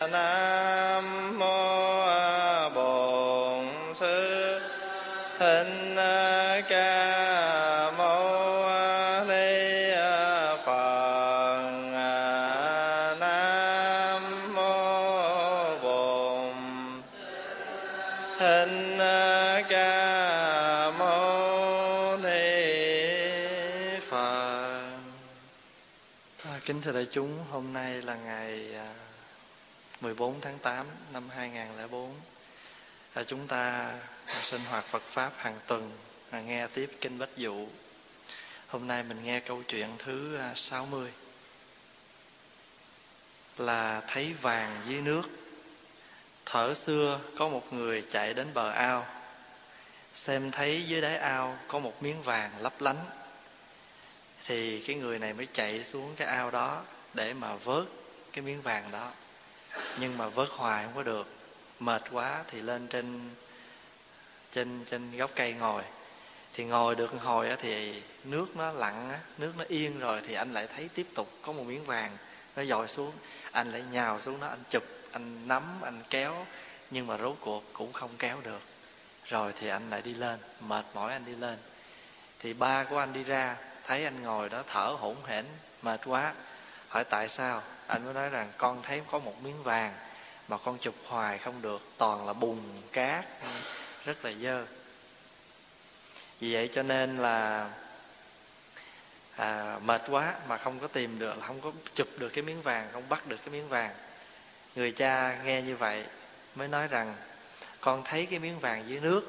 nam mô bổn sư thích ca mâu ni phật nam mô bổn thích ca mâu ni phật kính thưa đại chúng hôm nay là ngày à, 14 tháng 8 năm 2004 à, chúng ta sinh hoạt Phật pháp hàng tuần à, nghe tiếp kinh Bách Dụ. Hôm nay mình nghe câu chuyện thứ à, 60 là thấy vàng dưới nước. Thở xưa có một người chạy đến bờ ao. Xem thấy dưới đáy ao có một miếng vàng lấp lánh. Thì cái người này mới chạy xuống cái ao đó để mà vớt cái miếng vàng đó nhưng mà vớt hoài không có được. Mệt quá thì lên trên trên trên gốc cây ngồi. Thì ngồi được hồi á thì nước nó lặng nước nó yên rồi thì anh lại thấy tiếp tục có một miếng vàng nó dội xuống. Anh lại nhào xuống nó anh chụp, anh nắm, anh kéo. Nhưng mà rốt cuộc cũng không kéo được. Rồi thì anh lại đi lên, mệt mỏi anh đi lên. Thì ba của anh đi ra, thấy anh ngồi đó thở hổn hển, mệt quá hỏi tại sao? Anh mới nói rằng con thấy có một miếng vàng mà con chụp hoài không được toàn là bùn cát rất là dơ. Vì vậy cho nên là à, mệt quá mà không có tìm được là không có chụp được cái miếng vàng không bắt được cái miếng vàng. Người cha nghe như vậy mới nói rằng con thấy cái miếng vàng dưới nước.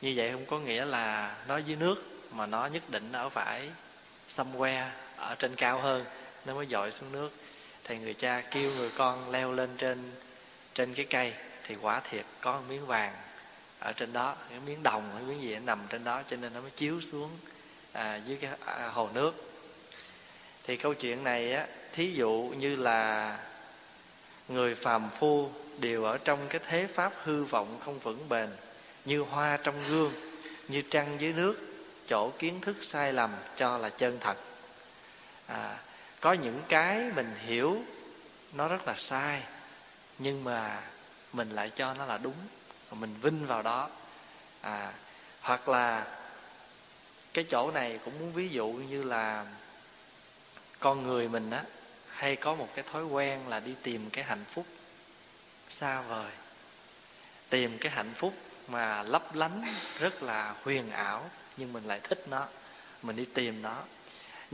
Như vậy không có nghĩa là nó dưới nước mà nó nhất định ở phải somewhere ở trên cao hơn nó mới dội xuống nước. Thì người cha kêu người con leo lên trên trên cái cây thì quả thiệt có một miếng vàng ở trên đó cái miếng đồng hay miếng gì nó nằm trên đó cho nên nó mới chiếu xuống à, dưới cái à, hồ nước. Thì câu chuyện này á thí dụ như là người phàm phu đều ở trong cái thế pháp hư vọng không vững bền như hoa trong gương như trăng dưới nước chỗ kiến thức sai lầm cho là chân thật à, có những cái mình hiểu nó rất là sai nhưng mà mình lại cho nó là đúng và mình vinh vào đó. À, hoặc là cái chỗ này cũng muốn ví dụ như là con người mình á hay có một cái thói quen là đi tìm cái hạnh phúc xa vời. Tìm cái hạnh phúc mà lấp lánh rất là huyền ảo nhưng mình lại thích nó mình đi tìm nó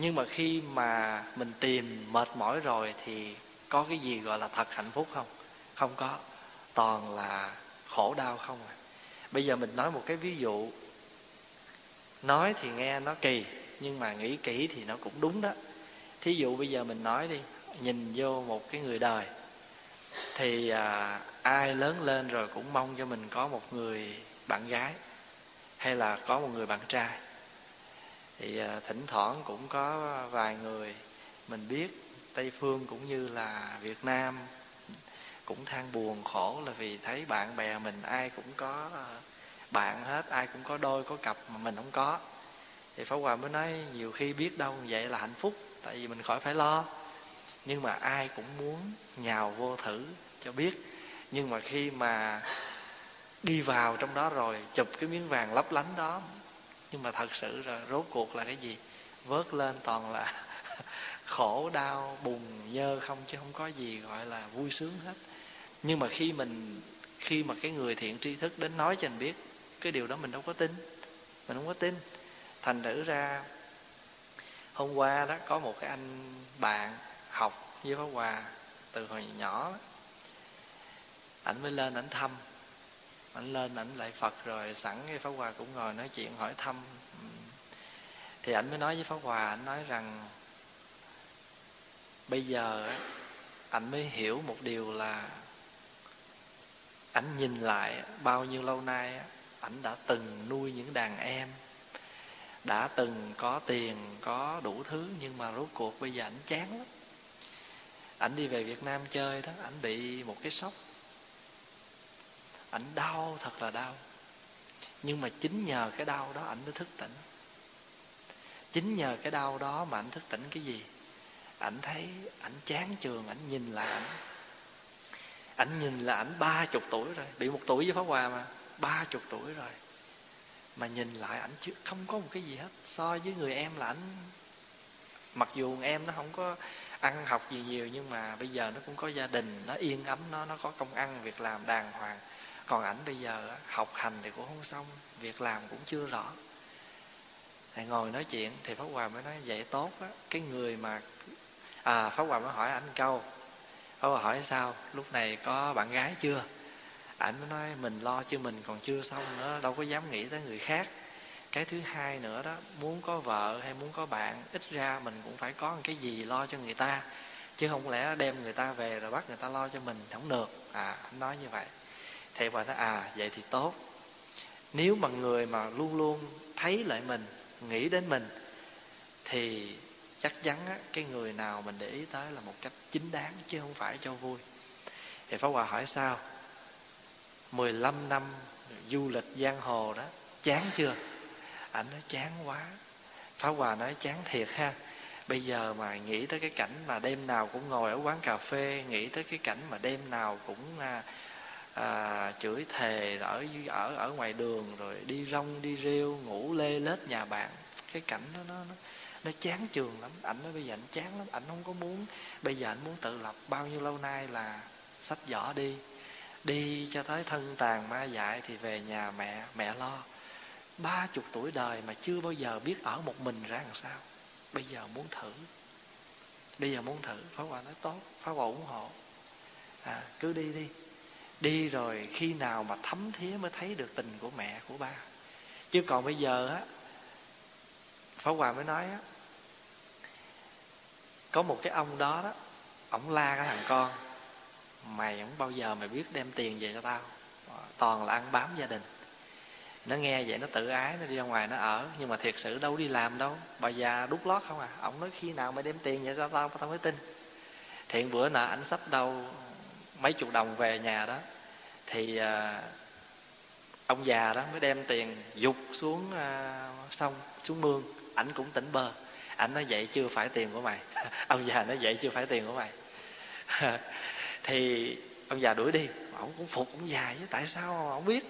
nhưng mà khi mà mình tìm mệt mỏi rồi thì có cái gì gọi là thật hạnh phúc không? Không có. Toàn là khổ đau không à. Bây giờ mình nói một cái ví dụ. Nói thì nghe nó kỳ nhưng mà nghĩ kỹ thì nó cũng đúng đó. Thí dụ bây giờ mình nói đi nhìn vô một cái người đời thì à, ai lớn lên rồi cũng mong cho mình có một người bạn gái hay là có một người bạn trai thì à, thỉnh thoảng cũng có vài người mình biết tây phương cũng như là việt nam cũng than buồn khổ là vì thấy bạn bè mình ai cũng có à, bạn hết ai cũng có đôi có cặp mà mình không có. Thì pháp hòa mới nói nhiều khi biết đâu vậy là hạnh phúc tại vì mình khỏi phải lo. Nhưng mà ai cũng muốn nhào vô thử cho biết. Nhưng mà khi mà đi vào trong đó rồi chụp cái miếng vàng lấp lánh đó nhưng mà thật sự rồi, rốt cuộc là cái gì? Vớt lên toàn là khổ, đau bùn dơ không, chứ không có gì gọi là vui sướng hết. Nhưng mà khi mình, khi mà cái người thiện tri thức đến nói cho mình biết, cái điều đó mình đâu có tin. Mình không có tin. Thành thử ra, hôm qua đó có một cái anh bạn học với pháp hòa từ hồi nhỏ đó. ảnh mới lên ảnh thăm ảnh lên ảnh lại phật rồi, sẵn cái pháp hòa cũng ngồi nói chuyện, hỏi thăm. Ừ. Thì ảnh mới nói với pháp hòa ảnh nói rằng, bây giờ ảnh mới hiểu một điều là ảnh nhìn lại bao nhiêu lâu nay ảnh đã từng nuôi những đàn em, đã từng có tiền, có đủ thứ, nhưng mà rốt cuộc bây giờ ảnh chán lắm. Ảnh đi về việt nam chơi đó, ảnh bị một cái sốc ảnh đau, thật là đau. Nhưng mà chính nhờ cái đau đó ảnh mới thức tỉnh. Chính nhờ cái đau đó mà ảnh thức tỉnh cái gì? Ảnh thấy, ảnh chán trường ảnh nhìn lại ảnh. Ảnh nhìn là ảnh ba chục tuổi rồi, bị một tuổi với pháp hòa mà, ba chục tuổi rồi. Mà nhìn lại ảnh chứ không có một cái gì hết, so với người em là ảnh. Mặc dù em nó không có ăn học gì nhiều, nhưng mà bây giờ nó cũng có gia đình, nó yên ấm, nó nó có công ăn, việc làm đàng hoàng còn ảnh bây giờ học hành thì cũng không xong, việc làm cũng chưa rõ. Thì ngồi nói chuyện thì pháp hòa mới nói, vậy tốt á, cái người mà à pháp hòa mới hỏi anh câu. Pháp hòa hỏi sao? Lúc này có bạn gái chưa? Ảnh mới nói, mình lo chứ, mình còn chưa xong nữa, đâu có dám nghĩ tới người khác. Cái thứ hai nữa đó, muốn có vợ hay muốn có bạn, ít ra mình cũng phải có một cái gì lo cho người ta. Chứ không lẽ đem người ta về rồi bắt người ta lo cho mình, không được. À anh nói như vậy thì bà nói à vậy thì tốt. Nếu mà người mà luôn luôn thấy lại mình nghĩ đến mình thì chắc chắn á, cái người nào mình để ý tới là một cách chính đáng chứ không phải cho vui. Thì Pháp Hòa hỏi sao? 15 năm du lịch giang hồ đó chán chưa? Ảnh nói chán quá. Pháp Hòa nói chán thiệt ha. Bây giờ mà nghĩ tới cái cảnh mà đêm nào cũng ngồi ở quán cà phê nghĩ tới cái cảnh mà đêm nào cũng à, à, chửi thề ở ở ở ngoài đường rồi đi rong đi rêu ngủ lê lết nhà bạn. Cái cảnh đó nó nó nó chán trường lắm. Ảnh nói bây giờ ảnh chán lắm. Ảnh không có muốn bây giờ ảnh muốn tự lập bao nhiêu lâu nay là sách vỏ đi. Đi cho tới thân tàn ma dại thì về nhà mẹ mẹ lo. Ba chục tuổi đời mà chưa bao giờ biết ở một mình ra làm sao. Bây giờ muốn thử. Bây giờ muốn thử. Phá hòa nói tốt. Phá hòa ủng hộ. À, cứ đi đi đi rồi khi nào mà thấm thía mới thấy được tình của mẹ, của ba. Chứ còn bây giờ á, pháp hòa mới nói á, có một cái ông đó đó ổng la cái thằng con, mày không bao giờ mày biết đem tiền về cho tao, toàn là ăn bám gia đình. Nó nghe vậy nó tự ái, nó đi ra ngoài nó ở, nhưng mà thiệt sự đâu đi làm đâu. Bà già đút lót không à. Ổng nói khi nào mày đem tiền về cho tao tao mới tin. Thiện bữa nọ ảnh sách đâu mấy chục đồng về nhà đó thì à, ông già đó mới đem tiền dục xuống à, sông xuống mương. Ảnh cũng tỉnh bơ. Ảnh nói vậy chưa phải tiền của mày. Ông già nói vậy chưa phải tiền của mày. Thì ông già đuổi đi. Ông cũng phục ông già chứ tại sao ông biết?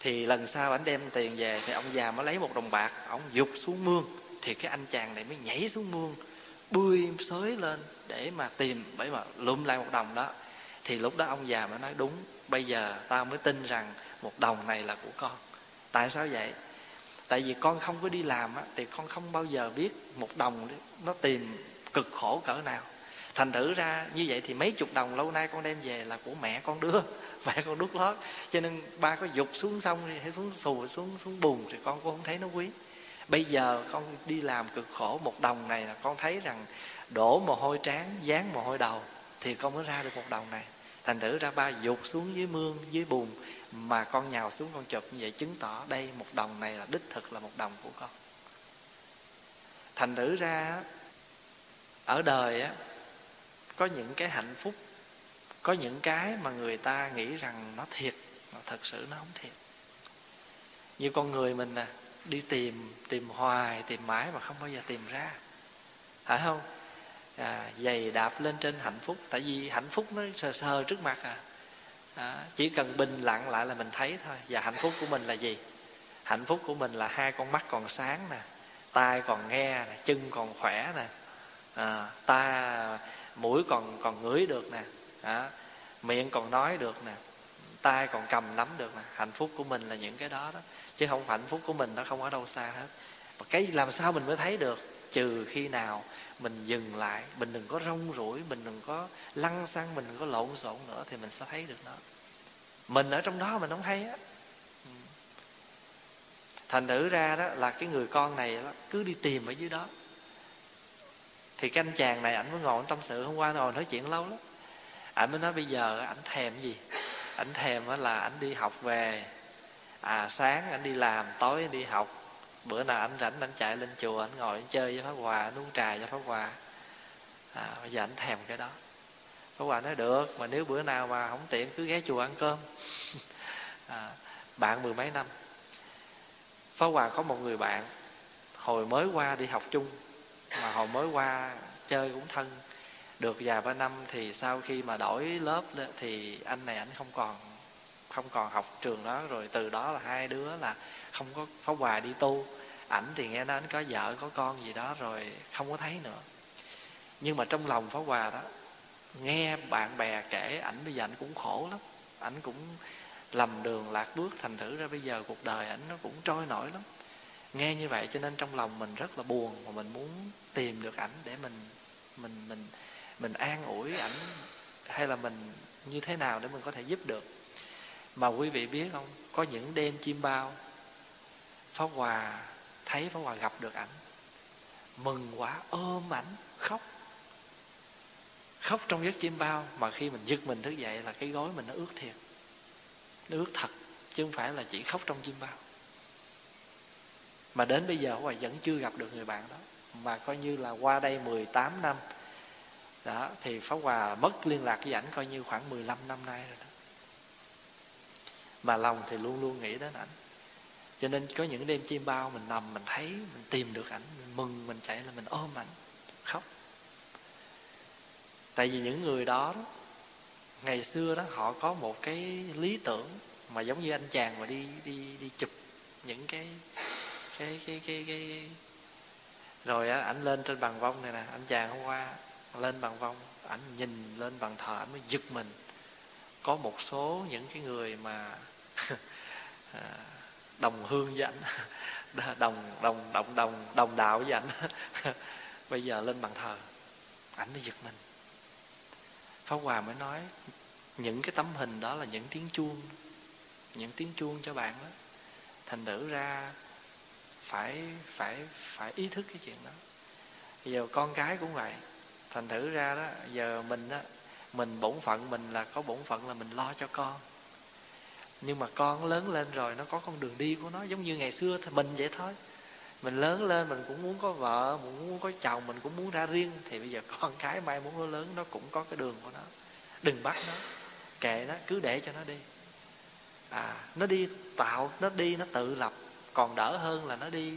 Thì lần sau ảnh đem tiền về thì ông già mới lấy một đồng bạc ông dục xuống mương. Thì cái anh chàng này mới nhảy xuống mương bươi xới lên để mà tìm bởi mà lụm lại một đồng đó thì lúc đó ông già mới nói đúng bây giờ tao mới tin rằng một đồng này là của con. Tại sao vậy? Tại vì con không có đi làm á, thì con không bao giờ biết một đồng nó tìm cực khổ cỡ nào. Thành thử ra như vậy thì mấy chục đồng lâu nay con đem về là của mẹ con đưa mẹ con đút lót. Cho nên ba có dục xuống sông hay xuống xù xuống xuống bùn thì con cũng không thấy nó quý. Bây giờ con đi làm cực khổ một đồng này là con thấy rằng đổ mồ hôi trán dán mồ hôi đầu thì con mới ra được một đồng này thành thử ra ba dục xuống dưới mương, dưới bùn, mà con nhào xuống con chụp như vậy chứng tỏ đây một đồng này là đích thực là một đồng của con. Thành thử ra ở đời á, có những cái hạnh phúc, có những cái mà người ta nghĩ rằng nó thiệt, mà thật sự nó không thiệt. Như con người mình nè, đi tìm tìm hoài, tìm mãi mà không bao giờ tìm ra. Phải không? À, dày đạp lên trên hạnh phúc tại vì hạnh phúc nó sờ sờ trước mặt à. à chỉ cần bình lặng lại là mình thấy thôi. Và hạnh phúc của mình là gì? Hạnh phúc của mình là hai con mắt còn sáng nè tai còn nghe nè chân còn khỏe nè. À, ta mũi còn còn ngửi được nè. À, miệng còn nói được nè. Tay còn cầm nắm được nè. Hạnh phúc của mình là những cái đó đó. Chứ không hạnh phúc của mình nó không ở đâu xa hết. Cái làm sao mình mới thấy được? Trừ khi nào mình dừng lại mình đừng có rong rủi mình đừng có lăn xăng mình đừng có lộn xộn nữa thì mình sẽ thấy được nó. Mình ở trong đó mình không hay á. Ừ. Thành thử ra đó là cái người con này đó, cứ đi tìm ở dưới đó. Thì cái anh chàng này ảnh mới ngồi tâm sự hôm qua ngồi nói chuyện lâu lắm. Ảnh mới nói bây giờ ảnh thèm gì? Ảnh thèm là ảnh đi học về. À sáng ảnh đi làm tối đi học bữa nào anh rảnh anh chạy lên chùa anh ngồi anh chơi với pháp hòa anh uống trà cho pháp hòa. À, bây giờ anh thèm cái đó. Pháp hòa nói được mà nếu bữa nào mà không tiện cứ ghé chùa ăn cơm. À, bạn mười mấy năm. Pháp hòa có một người bạn hồi mới qua đi học chung mà hồi mới qua chơi cũng thân. Được vài ba năm thì sau khi mà đổi lớp thì anh này anh không còn không còn học trường đó, rồi từ đó là hai đứa là không có pháo hòa đi tu. Ảnh thì nghe nói anh có vợ, có con gì đó rồi không có thấy nữa. Nhưng mà trong lòng pháo hòa đó, nghe bạn bè kể, ảnh bây giờ ảnh cũng khổ lắm. Ảnh cũng lầm đường lạc bước thành thử ra bây giờ cuộc đời ảnh nó cũng trôi nổi lắm. Nghe như vậy cho nên trong lòng mình rất là buồn mà mình muốn tìm được ảnh để mình mình mình mình an ủi ảnh hay là mình như thế nào để mình có thể giúp được mà quý vị biết không? Có những đêm chim bao, Pháp Hòa thấy Pháp Hòa gặp được ảnh. Mừng quá, ôm ảnh, khóc. Khóc trong giấc chim bao, mà khi mình giật mình thức dậy là cái gối mình nó ướt thiệt. Nó ướt thật, chứ không phải là chỉ khóc trong chim bao. Mà đến bây giờ Hòa vẫn chưa gặp được người bạn đó. Mà coi như là qua đây 18 năm, đó, thì Pháp Hòa mất liên lạc với ảnh coi như khoảng 15 năm nay rồi mà lòng thì luôn luôn nghĩ đến ảnh. Cho nên có những đêm chim bao mình nằm mình thấy mình tìm được ảnh mình mừng mình chạy là mình ôm ảnh khóc. Tại vì những người đó, đó ngày xưa đó họ có một cái lý tưởng mà giống như anh chàng mà đi đi đi chụp những cái cái cái cái cái rồi á ảnh lên trên bàn vong này nè anh chàng hôm qua lên bàn vong ảnh nhìn lên bàn thờ ảnh mới giật mình. Có một số những cái người mà đồng hương với ảnh. Đồng đồng đồng đồng đồng đạo với ảnh. Bây giờ lên bàn thờ. Ảnh mới giật mình. Pháp Hòa mới nói, những cái tấm hình đó là những tiếng chuông, những tiếng chuông cho bạn đó. Thành nữ ra phải phải phải ý thức cái chuyện đó. Giờ con cái cũng vậy. Thành thử ra đó, giờ mình đó, mình bổn phận mình là có bổn phận là mình lo cho con nhưng mà con lớn lên rồi, nó có con đường đi của nó, giống như ngày xưa thì mình vậy thôi. Mình lớn lên, mình cũng muốn có vợ, mình muốn có chồng, mình cũng muốn ra riêng. Thì bây giờ con cái mai muốn nó lớn, nó cũng có cái đường của nó. Đừng bắt nó, kệ nó, cứ để cho nó đi. À nó đi tạo, nó đi, nó tự lập. Còn đỡ hơn là nó đi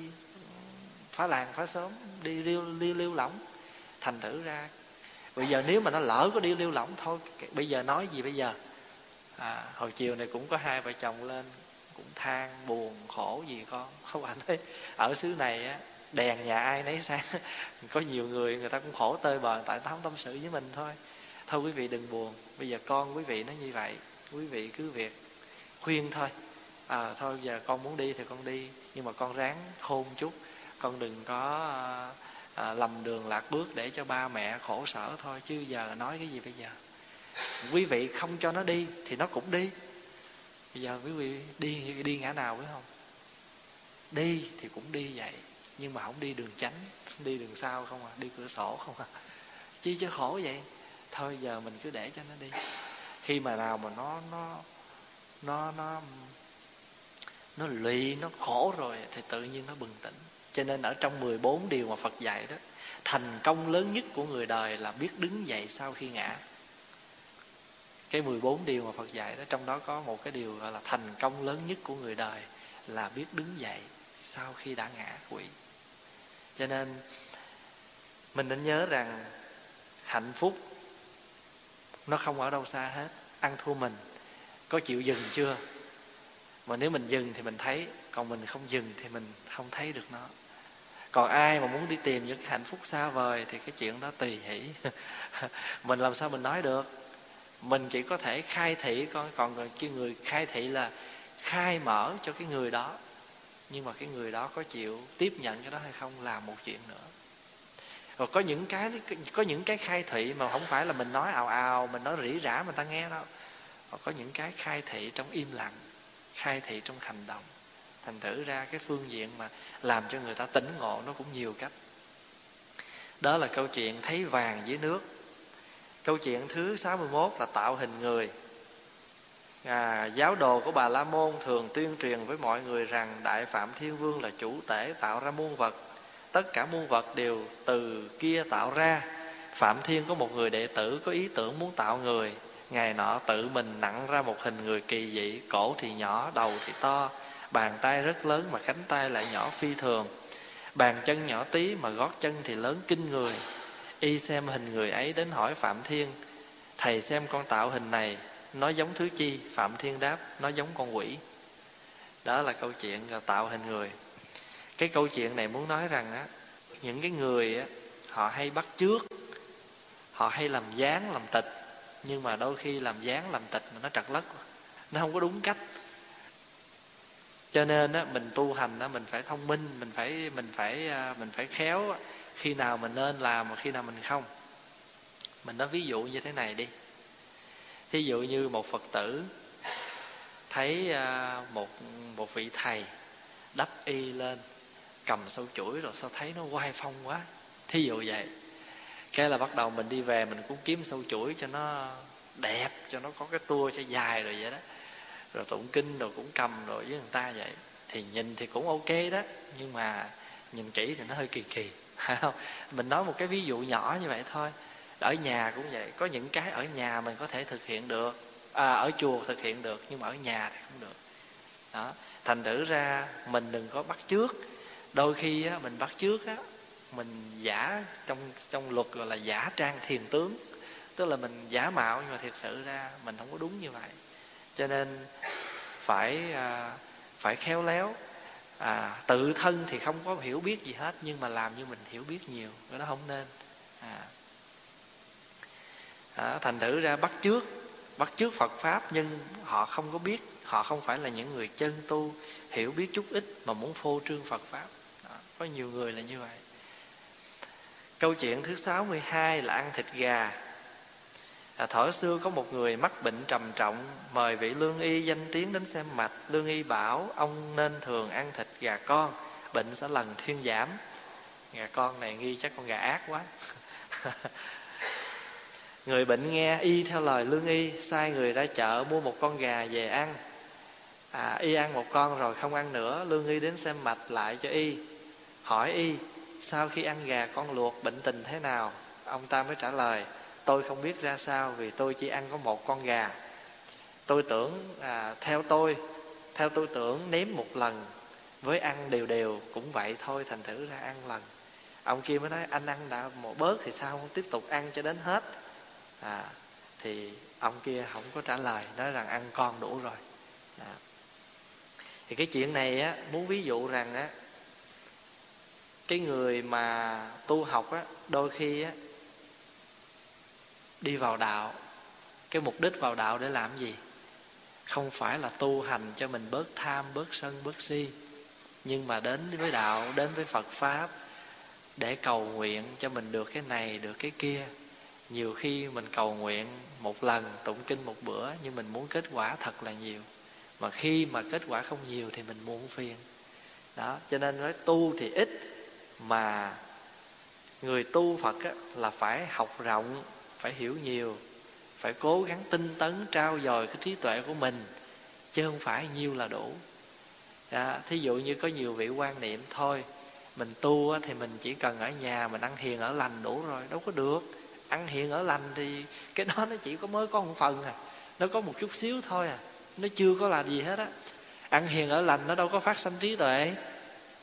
phá làng, phá xóm, đi liêu liêu liêu lỏng, thành thử ra. Bây giờ nếu mà nó lỡ có đi liêu lỏng thôi bây giờ nói gì bây giờ? À, hồi chiều này cũng có hai vợ chồng lên cũng than buồn khổ gì con. Không anh thấy ở xứ này á đèn nhà ai nấy sáng. Có nhiều người người ta cũng khổ tơi bời tại ta không tâm sự với mình thôi. Thôi quý vị đừng buồn bây giờ con quý vị nó như vậy quý vị cứ việc khuyên thôi. À, thôi giờ con muốn đi thì con đi nhưng mà con ráng khôn chút. Con đừng có à, à, lầm đường lạc bước để cho ba mẹ khổ sở thôi chứ giờ nói cái gì bây giờ? Quý vị không cho nó đi thì nó cũng đi. Bây giờ quý vị đi đi ngã nào phải không? Đi thì cũng đi vậy, nhưng mà không đi đường tránh đi đường sau không à đi cửa sổ không à. Chi cho khổ vậy? Thôi giờ mình cứ để cho nó đi. Khi mà nào mà nó nó nó nó nó lụy, nó khổ rồi thì tự nhiên nó bừng tỉnh. Cho nên ở trong 14 điều mà Phật dạy đó, thành công lớn nhất của người đời là biết đứng dậy sau khi ngã cái 14 điều mà Phật dạy đó, trong đó có một cái điều gọi là thành công lớn nhất của người đời là biết đứng dậy sau khi đã ngã quỵ. Cho nên, mình nên nhớ rằng hạnh phúc nó không ở đâu xa hết. Ăn thua mình, có chịu dừng chưa? Mà nếu mình dừng thì mình thấy, còn mình không dừng thì mình không thấy được nó. Còn ai mà muốn đi tìm những hạnh phúc xa vời thì cái chuyện đó tùy hỷ. Mình làm sao mình nói được? Mình chỉ có thể khai thị, con, còn cái người khai thị là khai mở cho cái người đó. Nhưng mà cái người đó có chịu tiếp nhận cái đó hay không là một chuyện nữa. Rồi có những cái, có những cái khai thị mà không phải là mình nói ào ào, mình nói rỉ rả mà ta nghe đâu. Rồi có những cái khai thị trong im lặng, khai thị trong hành động thành thử ra cái phương diện mà làm cho người ta tỉnh ngộ nó cũng nhiều cách. Đó là câu chuyện thấy vàng dưới nước câu chuyện thứ 61 là tạo hình người. À, giáo đồ của bà la môn thường tuyên truyền với mọi người rằng đại phạm thiên vương là chủ tể tạo ra muôn vật. Tất cả muôn vật đều từ kia tạo ra. Phạm thiên có một người đệ tử có ý tưởng muốn tạo người. Ngày nọ tự mình nặng ra một hình người kỳ dị cổ thì nhỏ đầu thì to bàn tay rất lớn mà cánh tay lại nhỏ phi thường. Bàn chân nhỏ tí mà gót chân thì lớn kinh người y xem hình người ấy đến hỏi phạm thiên, thầy xem con tạo hình này, nó giống thứ chi? Phạm thiên đáp, nó giống con quỷ. Đó là câu chuyện là tạo hình người. Cái câu chuyện này muốn nói rằng á, những cái người á, họ hay bắt trước họ hay làm dáng làm tịch, nhưng mà đôi khi làm dáng làm tịch mà nó trật lất, nó không có đúng cách. Cho nên á, mình tu hành á, mình phải thông minh, mình phải mình phải à, mình phải khéo khi nào mình nên làm và khi nào mình không. Mình nói ví dụ như thế này đi. Thí dụ như một phật tử thấy à, một một vị thầy đắp y lên, cầm sâu chuỗi rồi sao thấy nó quay phong quá. Thí dụ vậy. Cái là bắt đầu mình đi về mình cũng kiếm sâu chuỗi cho nó đẹp, cho nó có cái tua cho dài rồi vậy đó. Rồi tụng kinh rồi cũng cầm rồi với người ta vậy. Thì nhìn thì cũng ok đó, nhưng mà nhìn kỹ thì nó hơi kỳ kỳ không? Mình nói một cái ví dụ nhỏ như vậy thôi. Ở nhà cũng vậy. Có những cái ở nhà mình có thể thực hiện được. À, ở chùa thực hiện được nhưng mà ở nhà thì không được. Đó. Thành thử ra mình đừng có bắt trước đôi khi á, mình bắt trước á, mình giả trong trong luật gọi là giả trang thiền tướng. Tức là mình giả mạo nhưng mà thiệt sự ra mình không có đúng như vậy. Cho nên phải à, phải khéo léo à, tự thân thì không có hiểu biết gì hết nhưng mà làm như mình hiểu biết nhiều nó không nên. À, à, thành thử ra bắt trước bắt trước phật pháp nhưng họ không có biết họ không phải là những người chân tu hiểu biết chút ít mà muốn phô trương phật pháp. À, có nhiều người là như vậy. Câu chuyện thứ 62 là ăn thịt gà à, thở xưa có một người mắc bệnh trầm trọng mời vị lương y danh tiếng đến xem mạch. Lương y bảo ông nên thường ăn thịt gà con bệnh sẽ lần thuyên giảm. Gà con này nghi chắc con gà ác quá. Người bệnh nghe y theo lời lương y sai người ra chợ mua một con gà về ăn. À, y ăn một con rồi không ăn nữa lương y đến xem mạch lại cho y. Hỏi y sau khi ăn gà con luộc bệnh tình thế nào? Ông ta mới trả lời tôi không biết ra sao vì tôi chỉ ăn có một con gà. Tôi tưởng à, theo tôi theo tôi tưởng nếm một lần với ăn đều đều cũng vậy thôi thành thử ra ăn lần. Ông kia mới nói anh ăn đã một bớt thì sao? Không tiếp tục ăn cho đến hết. À, thì ông kia không có trả lời nói rằng ăn con đủ rồi. À. thì cái chuyện này á muốn ví dụ rằng á cái người mà tu học á đôi khi á đi vào đạo. Cái mục đích vào đạo để làm gì? Không phải là tu hành cho mình bớt tham bớt sân bớt si. Nhưng mà đến với đạo đến với phật pháp để cầu nguyện cho mình được cái này được cái kia. Nhiều khi mình cầu nguyện một lần tụng kinh một bữa nhưng mình muốn kết quả thật là nhiều. Mà khi mà kết quả không nhiều thì mình muốn phiền. Đó cho nên nói tu thì ít mà người tu phật á, là phải học rộng phải hiểu nhiều phải cố gắng tinh tấn trao dồi cái trí tuệ của mình chứ không phải nhiêu là đủ. À, thí dụ như có nhiều vị quan niệm thôi mình tu thì mình chỉ cần ở nhà mình ăn hiền ở lành đủ rồi đâu có được. Ăn hiền ở lành thì cái đó nó chỉ có mới có một phần à nó có một chút xíu thôi à nó chưa có là gì hết á. Ăn hiền ở lành nó đâu có phát sanh trí tuệ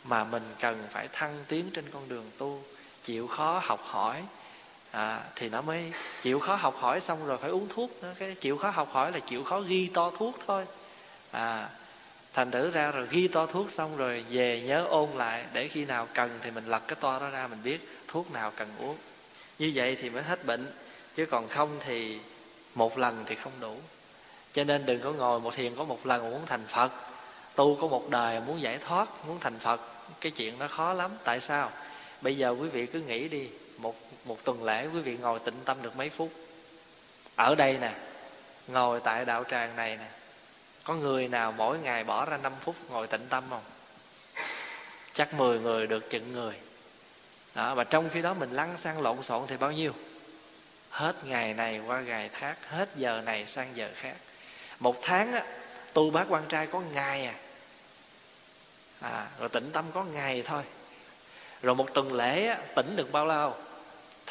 mà mình cần phải thăng tiến trên con đường tu chịu khó học hỏi à, thì nó mới chịu khó học hỏi xong rồi phải uống thuốc nữa. Cái chịu khó học hỏi là chịu khó ghi to thuốc thôi. À thành thử ra rồi ghi to thuốc xong rồi về nhớ ôn lại để khi nào cần thì mình lật cái to đó ra mình biết thuốc nào cần uống. Như vậy thì mới hết bệnh chứ còn không thì một lần thì không đủ. Cho nên đừng có ngồi một thiền có một lần muốn thành phật. Tu có một đời muốn giải thoát muốn thành phật cái chuyện nó khó lắm. Tại sao? Bây giờ quý vị cứ nghĩ đi một một tuần lễ quý vị ngồi tĩnh tâm được mấy phút? Ở đây nè ngồi tại đạo tràng này nè có người nào mỗi ngày bỏ ra 5 phút ngồi tĩnh tâm không? Chắc 10 người được chừng người. Đó và trong khi đó mình lăn sang lộn xộn thì bao nhiêu? Hết ngày này qua ngày khác hết giờ này sang giờ khác. Một tháng á tu bác quan trai có ngày à. À rồi tĩnh tâm có ngày thôi. Rồi một tuần lễ á, tỉnh được bao lâu?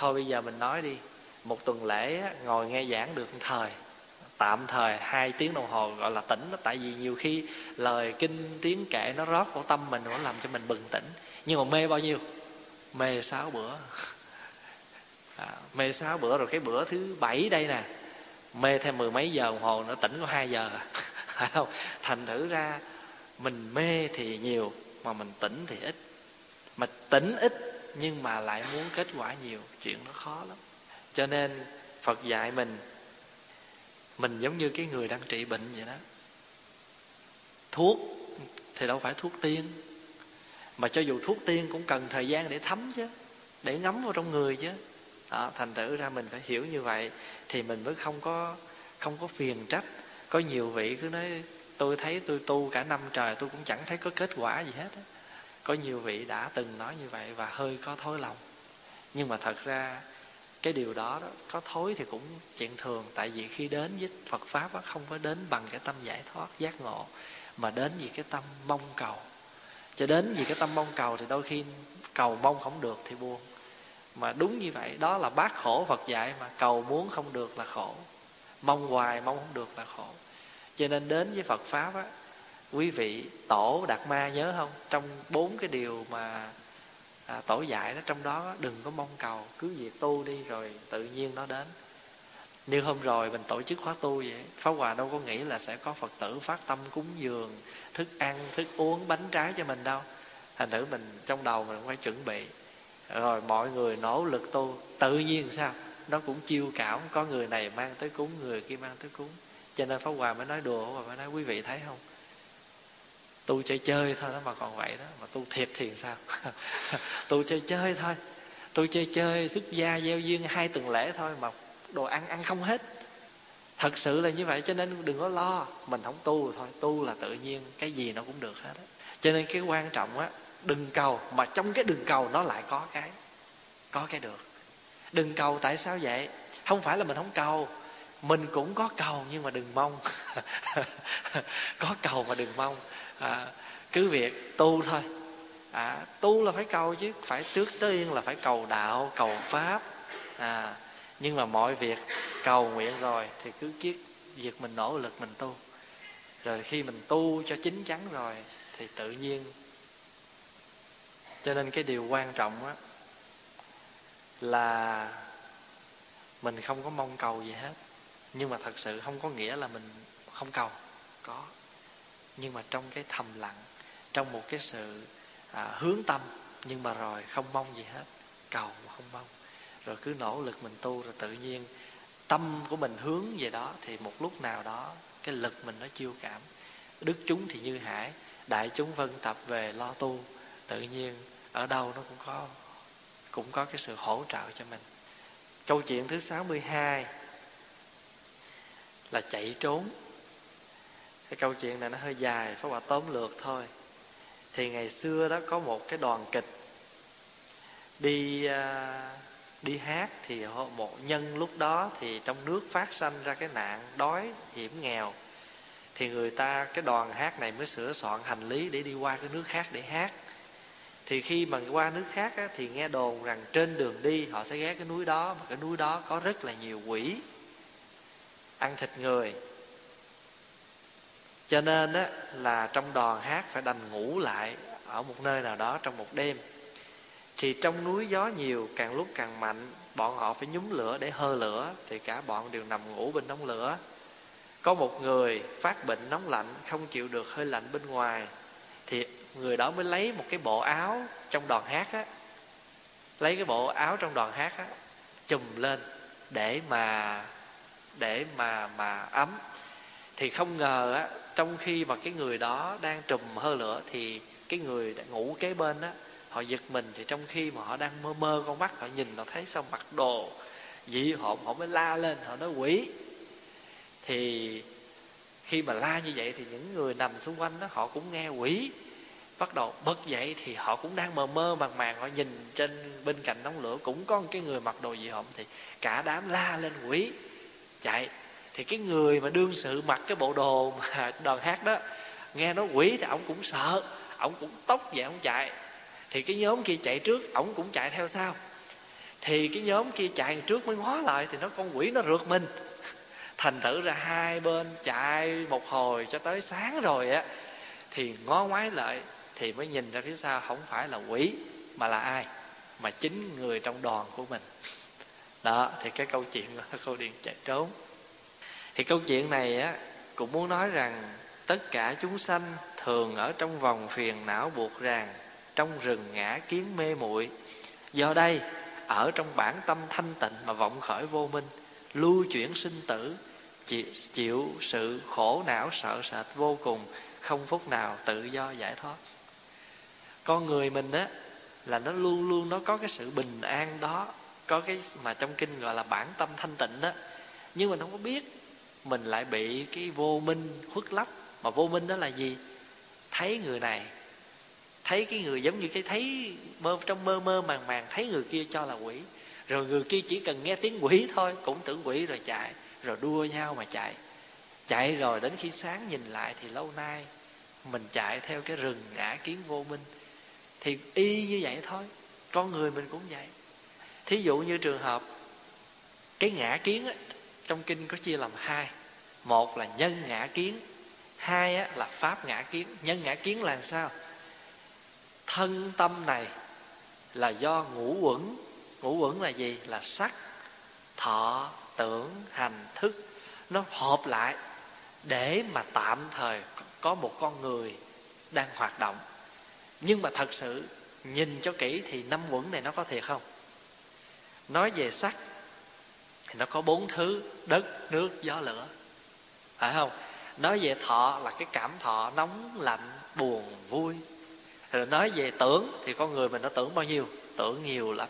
Thôi bây giờ mình nói đi. Một tuần lễ ngồi nghe giảng được một thời. Tạm thời hai tiếng đồng hồ gọi là tỉnh đó. Tại vì nhiều khi lời kinh tiếng kệ nó rót vào tâm mình nó làm cho mình bừng tỉnh. Nhưng mà mê bao nhiêu? Mê sáu bữa. À, mê sáu bữa rồi cái bữa thứ bảy đây nè. Mê thêm mười mấy giờ đồng hồ nữa tỉnh có hai giờ. Phải không? Thành thử ra mình mê thì nhiều mà mình tỉnh thì ít. Mà tỉnh ít nhưng mà lại muốn kết quả nhiều chuyện nó khó lắm. Cho nên phật dạy mình mình giống như cái người đang trị bệnh vậy đó. Thuốc thì đâu phải thuốc tiên. Mà cho dù thuốc tiên cũng cần thời gian để thấm chứ để ngấm vào trong người chứ. Đó, thành thử ra mình phải hiểu như vậy thì mình mới không có không có phiền trách. Có nhiều vị cứ nói tôi thấy tôi tu cả năm trời tôi cũng chẳng thấy có kết quả gì hết có nhiều vị đã từng nói như vậy và hơi có thối lòng. Nhưng mà thật ra cái điều đó, đó có thối thì cũng chuyện thường. Tại vì khi đến với Phật pháp đó, không có đến bằng cái tâm giải thoát giác ngộ mà đến vì cái tâm mong cầu. Cho đến vì cái tâm mong cầu thì đôi khi cầu mong không được thì buồn. Mà đúng như vậy đó là bác khổ Phật dạy mà cầu muốn không được là khổ. Mong hoài mong không được là khổ. Cho nên đến với Phật pháp á quý vị tổ đạt ma nhớ không? Trong bốn cái điều mà à, tổ dạy đó trong đó đừng có mong cầu cứ việc tu đi rồi tự nhiên nó đến. Như hôm rồi mình tổ chức khóa tu vậy Pháp Hòa đâu có nghĩ là sẽ có Phật tử phát tâm cúng dường Thức ăn, thức uống, bánh trái cho mình đâu. Thành thử mình trong đầu mình phải chuẩn bị. Rồi mọi người nỗ lực tu Tự nhiên sao? Nó cũng chiêu cảm Có người này mang tới cúng Người kia mang tới cúng. Cho nên Pháp Hòa mới nói đùa Pháp Hòa mới nói quý vị thấy không? Tu chơi chơi thôi đó, mà còn vậy đó. Mà tu thiệt thì sao? Tu chơi chơi thôi. Tu chơi chơi, xuất gia gieo duyên hai tuần lễ thôi mà đồ ăn ăn không hết. Thật sự là như vậy, cho nên đừng có lo. Mình không tu thôi. Tu là tự nhiên, cái gì nó cũng được hết á. Cho nên cái quan trọng á, đừng cầu, mà trong cái đừng cầu nó lại có cái có cái được. Đừng cầu tại sao vậy? Không phải là mình không cầu, mình cũng có cầu nhưng mà đừng mong. Có cầu mà đừng mong à, cứ việc tu thôi. À, tu là phải cầu chứ phải trước tiên là phải cầu đạo cầu pháp. À, nhưng mà mọi việc cầu nguyện rồi thì cứ kiết việc mình nỗ lực mình tu. Rồi khi mình tu cho chín chắn rồi thì tự nhiên. Cho nên cái điều quan trọng á là mình không có mong cầu gì hết. Nhưng mà thật sự không có nghĩa là mình không cầu. Có nhưng mà trong cái thầm lặng trong một cái sự à, hướng tâm nhưng mà rồi không mong gì hết cầu mà không mong. Rồi cứ nỗ lực mình tu rồi tự nhiên tâm của mình hướng về đó thì một lúc nào đó cái lực mình nó chiêu cảm. Đức chúng thì như hải đại chúng vân tập về lo tu tự nhiên ở đâu nó cũng có cũng có cái sự hỗ trợ cho mình. Câu chuyện thứ 62 là chạy trốn cái câu chuyện này nó hơi dài phải hòa tóm lược thôi. Thì ngày xưa đó có một cái đoàn kịch đi à, đi hát thì một nhân lúc đó thì trong nước phát sanh ra cái nạn đói hiểm nghèo. Thì người ta cái đoàn hát này mới sửa soạn hành lý để đi qua cái nước khác để hát. Thì khi mà qua nước khác á, thì nghe đồn rằng trên đường đi họ sẽ ghé cái núi đó mà cái núi đó có rất là nhiều quỷ ăn thịt người cho nên á, là trong đoàn hát phải đành ngủ lại ở một nơi nào đó trong một đêm. Thì trong núi gió nhiều càng lúc càng mạnh bọn họ phải nhúng lửa để hơ lửa thì cả bọn đều nằm ngủ bên đống lửa. Có một người phát bệnh nóng lạnh không chịu được hơi lạnh bên ngoài thì người đó mới lấy một cái bộ áo trong đoàn hát á lấy cái bộ áo trong đoàn hát á chùm lên để mà để mà mà ấm. Thì không ngờ á trong khi mà cái người đó đang trùm hơ lửa thì cái người ngủ kế bên á, họ giật mình. Thì trong khi mà họ đang mơ mơ con mắt, họ nhìn, họ thấy sao mặc đồ dị họ họ mới la lên, họ nói, quỷ. Thì khi mà la như vậy thì những người nằm xung quanh đó, họ cũng nghe quỷ. Bắt đầu bật dậy thì họ cũng đang mơ mơ màng màng, họ nhìn trên bên cạnh đống lửa, cũng có một cái người mặc đồ dị hộm thì cả đám la lên, quỷ. Chạy thì cái người mà đương sự mặc cái bộ đồ mà đoàn hát đó, nghe nó quỷ thì ông cũng sợ ông cũng tóc dậy ông chạy. Thì cái nhóm kia chạy trước, ổng cũng chạy theo sau. Thì cái nhóm kia chạy trước mới ngó lại thì nó con quỷ nó rượt mình. Thành thử ra hai bên chạy một hồi cho tới sáng rồi á, thì ngó ngoái lại thì mới nhìn ra phía sau không phải là quỷ, mà là ai? Mà chính người trong đoàn của mình. Đó, thì cái câu chuyện là câu điện chạy trốn thì câu chuyện này á cũng muốn nói rằng tất cả chúng sanh thường ở trong vòng phiền não buộc ràng trong rừng ngã kiến mê muội. Do đây ở trong bản tâm thanh tịnh mà vọng khởi vô minh lưu chuyển sinh tử chịu, chịu sự khổ não sợ sệt vô cùng không phút nào tự do giải thoát. Con người mình á là nó luôn luôn nó có cái sự bình an đó có cái mà trong kinh gọi là bản tâm thanh tịnh đó nhưng mình không có biết mình lại bị cái vô minh khuất lấp. Mà vô minh đó là gì? Thấy người này. Thấy cái người giống như cái thấy mơ trong mơ mơ màng màng thấy người kia cho là quỷ. Rồi người kia chỉ cần nghe tiếng quỷ thôi cũng tưởng quỷ rồi chạy. Rồi đua nhau mà chạy. Chạy rồi đến khi sáng nhìn lại thì lâu nay mình chạy theo cái rừng ngã kiến vô minh. Thì y như vậy thôi. Con người mình cũng vậy. Thí dụ như trường hợp cái ngã kiến á, trong kinh có chia làm hai. Một là nhân ngã kiến hai á, là pháp ngã kiến. Nhân ngã kiến là sao? Thân tâm này là do ngũ quẩn ngũ quẩn là gì? Là sắc thọ tưởng hành thức. Nó hợp lại để mà tạm thời có một con người đang hoạt động. Nhưng mà thật sự nhìn cho kỹ thì năm quẩn này nó có thiệt không? Nói về sắc thì nó có bốn thứ đất nước gió lửa. Phải không? Nói về thọ là cái cảm thọ nóng lạnh buồn vui. Rồi nói về tưởng thì con người mình nó tưởng bao nhiêu? Tưởng nhiều lắm.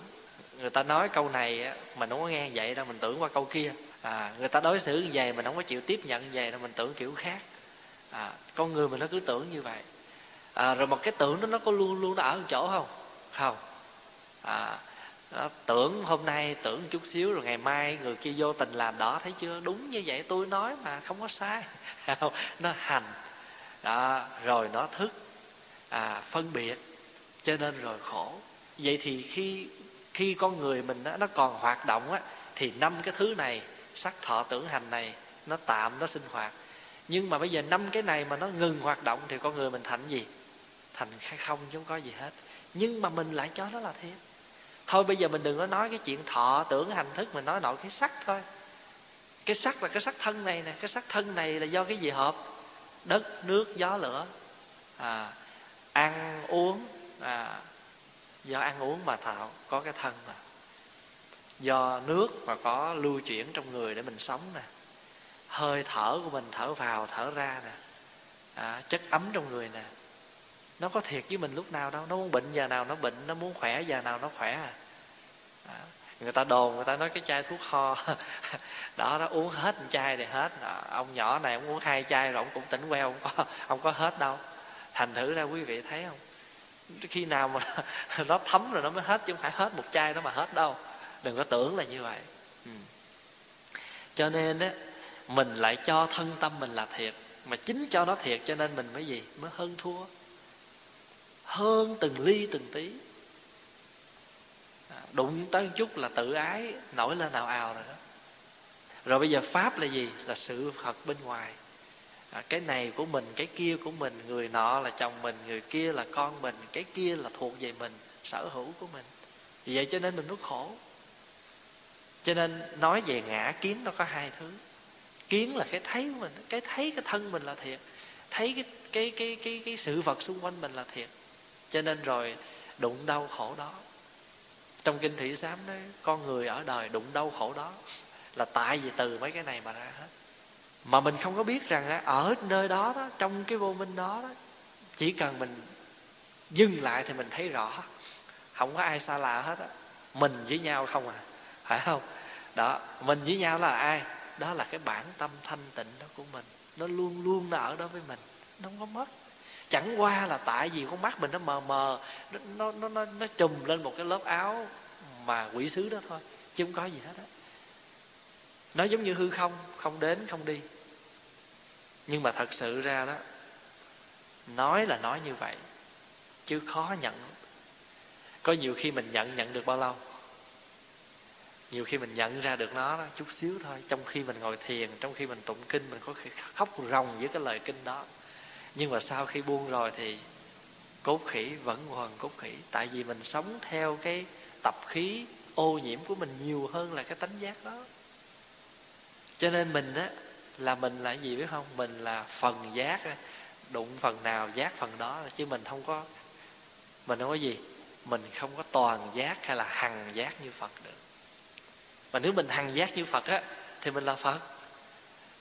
Người ta nói câu này mình không có nghe vậy đâu mình tưởng qua câu kia. À, người ta đối xử như vậy mình không có chịu tiếp nhận như vậy đâu mình tưởng kiểu khác. À, con người mình nó cứ tưởng như vậy. À, rồi một cái tưởng đó nó có luôn luôn nó ở một chỗ không? Không. À, đó, tưởng hôm nay tưởng chút xíu rồi ngày mai người kia vô tình làm đó thấy chưa? Đúng như vậy tôi nói mà không có sai. Nó hành. Đó, rồi nó thức. À, phân biệt. Cho nên rồi khổ. Vậy thì khi khi con người mình đó, nó còn hoạt động á thì năm cái thứ này sắc thọ tưởng hành này nó tạm nó sinh hoạt. Nhưng mà bây giờ năm cái này mà nó ngừng hoạt động thì con người mình thành gì? Thành khai không chứ không có gì hết. Nhưng mà mình lại cho nó là thiệt thôi bây giờ mình đừng có nói cái chuyện thọ tưởng hành thức mình nói nội cái sắc thôi. Cái sắc là cái sắc thân này nè cái sắc thân này là do cái gì hợp? Đất nước gió lửa. À, ăn uống à, do ăn uống mà tạo có cái thân mà. Do nước mà có lưu chuyển trong người để mình sống nè. Hơi thở của mình thở vào thở ra nè. À, chất ấm trong người nè. Nó có thiệt với mình lúc nào đâu nó muốn bệnh giờ nào nó bệnh nó muốn khỏe giờ nào nó khỏe à, À, người ta đồn, người ta nói cái chai thuốc ho. Đó nó uống hết một chai thì hết. Đó. ông nhỏ này ông uống hai chai rồi ông cũng tỉnh queo ông có ông có hết đâu. Thành thử ra quý vị thấy không? Khi nào mà nó thấm rồi nó mới hết, chứ không phải hết một chai nó mà hết đâu. Đừng có tưởng là như vậy. Ừ. cho nên á, mình lại cho thân tâm mình là thiệt. Mà chính cho nó thiệt cho nên mình mới gì? Mới hơn thua. Hơn từng ly từng tí đụng tới một chút là tự ái nổi lên nào ào rồi đó. Rồi bây giờ pháp là gì? Là sự thật bên ngoài. À, cái này của mình cái kia của mình người nọ là chồng mình người kia là con mình cái kia là thuộc về mình sở hữu của mình. Vì vậy cho nên mình mới khổ. Cho nên nói về ngã kiến nó có hai thứ. Kiến là cái thấy của mình cái thấy cái thân mình là thiệt. Thấy cái cái cái cái cái sự vật xung quanh mình là thiệt. Cho nên rồi đụng đau khổ đó trong kinh thị sám nói con người ở đời đụng đau khổ đó. Là tại vì từ mấy cái này mà ra hết. Mà mình không có biết rằng ở nơi đó đó trong cái vô minh đó, đó chỉ cần mình dừng lại thì mình thấy rõ. Không có ai xa lạ hết á. Mình với nhau không à phải không? Đó mình với nhau là ai? Đó là cái bản tâm thanh tịnh đó của mình. Nó luôn luôn nó ở đó với mình. Nó không có mất chẳng qua là tại vì con mắt mình nó mờ mờ nó nó nó nó, nó trùm lên một cái lớp áo mà quỷ sứ đó thôi chứ không có gì hết á. Nó giống như hư không không đến không đi. Nhưng mà thật sự ra đó nói là nói như vậy chứ khó nhận. Có nhiều khi mình nhận nhận được bao lâu? Nhiều khi mình nhận ra được nó đó, chút xíu thôi. Trong khi mình ngồi thiền trong khi mình tụng kinh mình có khi khóc ròng với cái lời kinh đó nhưng mà sau khi buông rồi thì cốt khỉ vẫn còn cốt khỉ. Tại vì mình sống theo cái tập khí ô nhiễm của mình nhiều hơn là cái tánh giác đó. Cho nên mình á, là mình là gì biết không? Mình là phần giác đụng phần nào giác phần đó chứ mình không có, mình không có gì. Mình không có toàn giác hay là hằng giác như phật được. Mà nếu mình hằng giác như phật á, thì mình là phật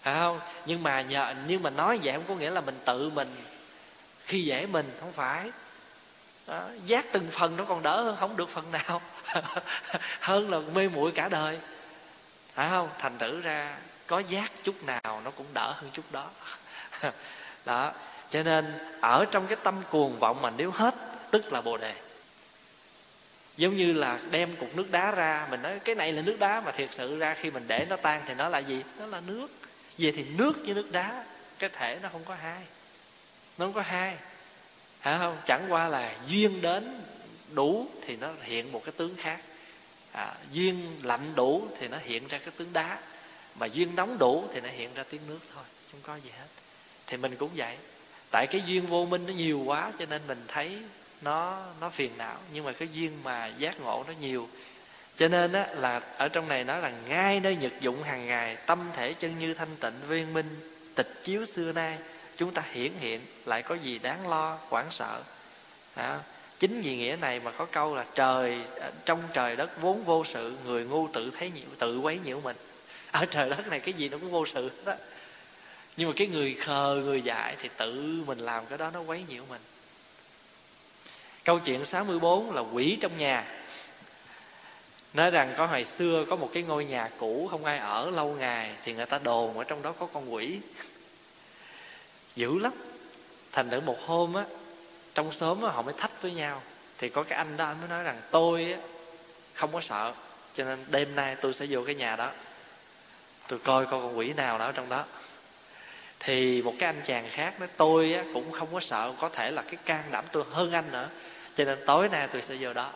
phải không nhưng mà nhờ nhưng mà nói vậy không có nghĩa là mình tự mình khi dễ mình không phải. Đó, giác từng phần nó còn đỡ hơn không được phần nào. Hơn là mê muội cả đời. Phải không? Thành thử ra có giác chút nào nó cũng đỡ hơn chút đó. Đó cho nên ở trong cái tâm cuồng vọng mà nếu hết tức là bồ đề. Giống như là đem cục nước đá ra mình nói cái này là nước đá mà thiệt sự ra khi mình để nó tan thì nó là gì? Nó là nước về thì nước với nước đá cái thể nó không có hai. Nó không có hai. Hả không? Chẳng qua là duyên đến đủ thì nó hiện một cái tướng khác. À, duyên lạnh đủ thì nó hiện ra cái tướng đá. Mà duyên nóng đủ thì nó hiện ra tiếng nước thôi không có gì hết. Thì mình cũng vậy. Tại cái duyên vô minh nó nhiều quá cho nên mình thấy nó nó phiền não. Nhưng mà cái duyên mà giác ngộ nó nhiều cho nên á, là ở trong này nói là ngay nơi nhật dụng hàng ngày tâm thể chân như thanh tịnh viên minh tịch chiếu xưa nay chúng ta hiển hiện lại có gì đáng lo hoảng sợ. À, chính vì nghĩa này mà có câu là trời à, trong trời đất vốn vô sự người ngu tự thấy nhiễu tự quấy nhiễu mình. Ở trời đất này cái gì nó cũng vô sự đó nhưng mà cái người khờ người dại thì tự mình làm cái đó nó quấy nhiễu mình. Câu chuyện 64 là quỷ trong nhà nói rằng có hồi xưa có một cái ngôi nhà cũ không ai ở lâu ngày thì người ta đồn ở trong đó có con quỷ. Dữ lắm. Thành thử một hôm á trong xóm á, họ mới thách với nhau. Thì có cái anh đó anh mới nói rằng tôi á, không có sợ cho nên đêm nay tôi sẽ vô cái nhà đó. Tôi coi coi con quỷ nào đó ở trong đó. Thì một cái anh chàng khác nói tôi á, cũng không có sợ có thể là cái can đảm tôi hơn anh nữa cho nên tối nay tôi sẽ vô đó.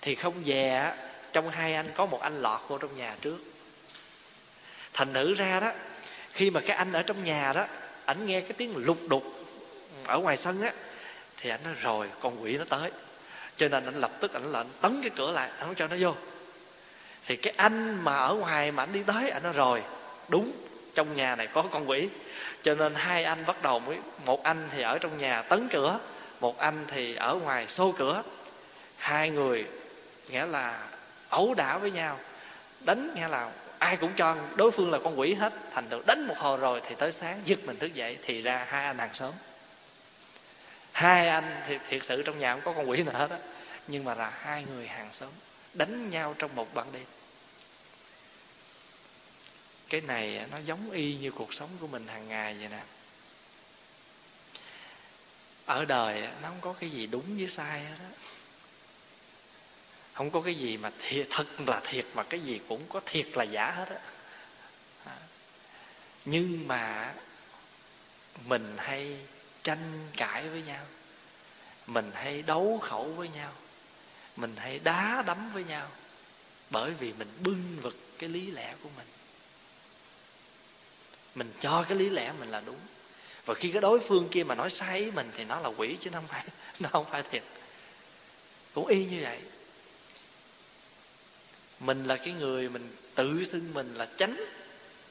Thì không về á, trong hai anh có một anh lọt vô trong nhà trước. Thành nữ ra đó, khi mà cái anh ở trong nhà đó, ảnh nghe cái tiếng lục đục ở ngoài sân á, thì ảnh nói, rồi, con quỷ nó tới. Cho nên ảnh lập tức ảnh lệnh, tấn cái cửa lại, ảnh không cho nó vô. Thì cái anh mà ở ngoài mà ảnh đi tới, ảnh nói, rồi, đúng, trong nhà này có con quỷ. Cho nên hai anh bắt đầu mới, một anh thì ở trong nhà tấn cửa, một anh thì ở ngoài xô cửa. Hai người, nghĩa là ẩu đả với nhau, đánh nghe là ai cũng cho, đối phương là con quỷ hết, thành được đánh một hồi rồi thì tới sáng, giật mình thức dậy thì ra hai anh hàng xóm. Hai anh thì thiệt sự trong nhà không có con quỷ nào hết á, nhưng mà là hai người hàng xóm đánh nhau trong một ban đêm. Cái này nó giống y như cuộc sống của mình hàng ngày vậy nè. Ở đời nó không có cái gì đúng với sai hết đó không có cái gì mà thiệt, thật là thiệt, mà cái gì cũng có thiệt là giả hết á. À, nhưng mà mình hay tranh cãi với nhau, mình hay đấu khẩu với nhau, mình hay đá đấm với nhau bởi vì mình bưng vực cái lý lẽ của mình. Mình cho cái lý lẽ mình là đúng. Và khi cái đối phương kia mà nói sai ý mình thì nó là quỷ chứ nó không phải, nó không phải thiệt. Cũng y như vậy mình là cái người mình tự xưng mình là chánh,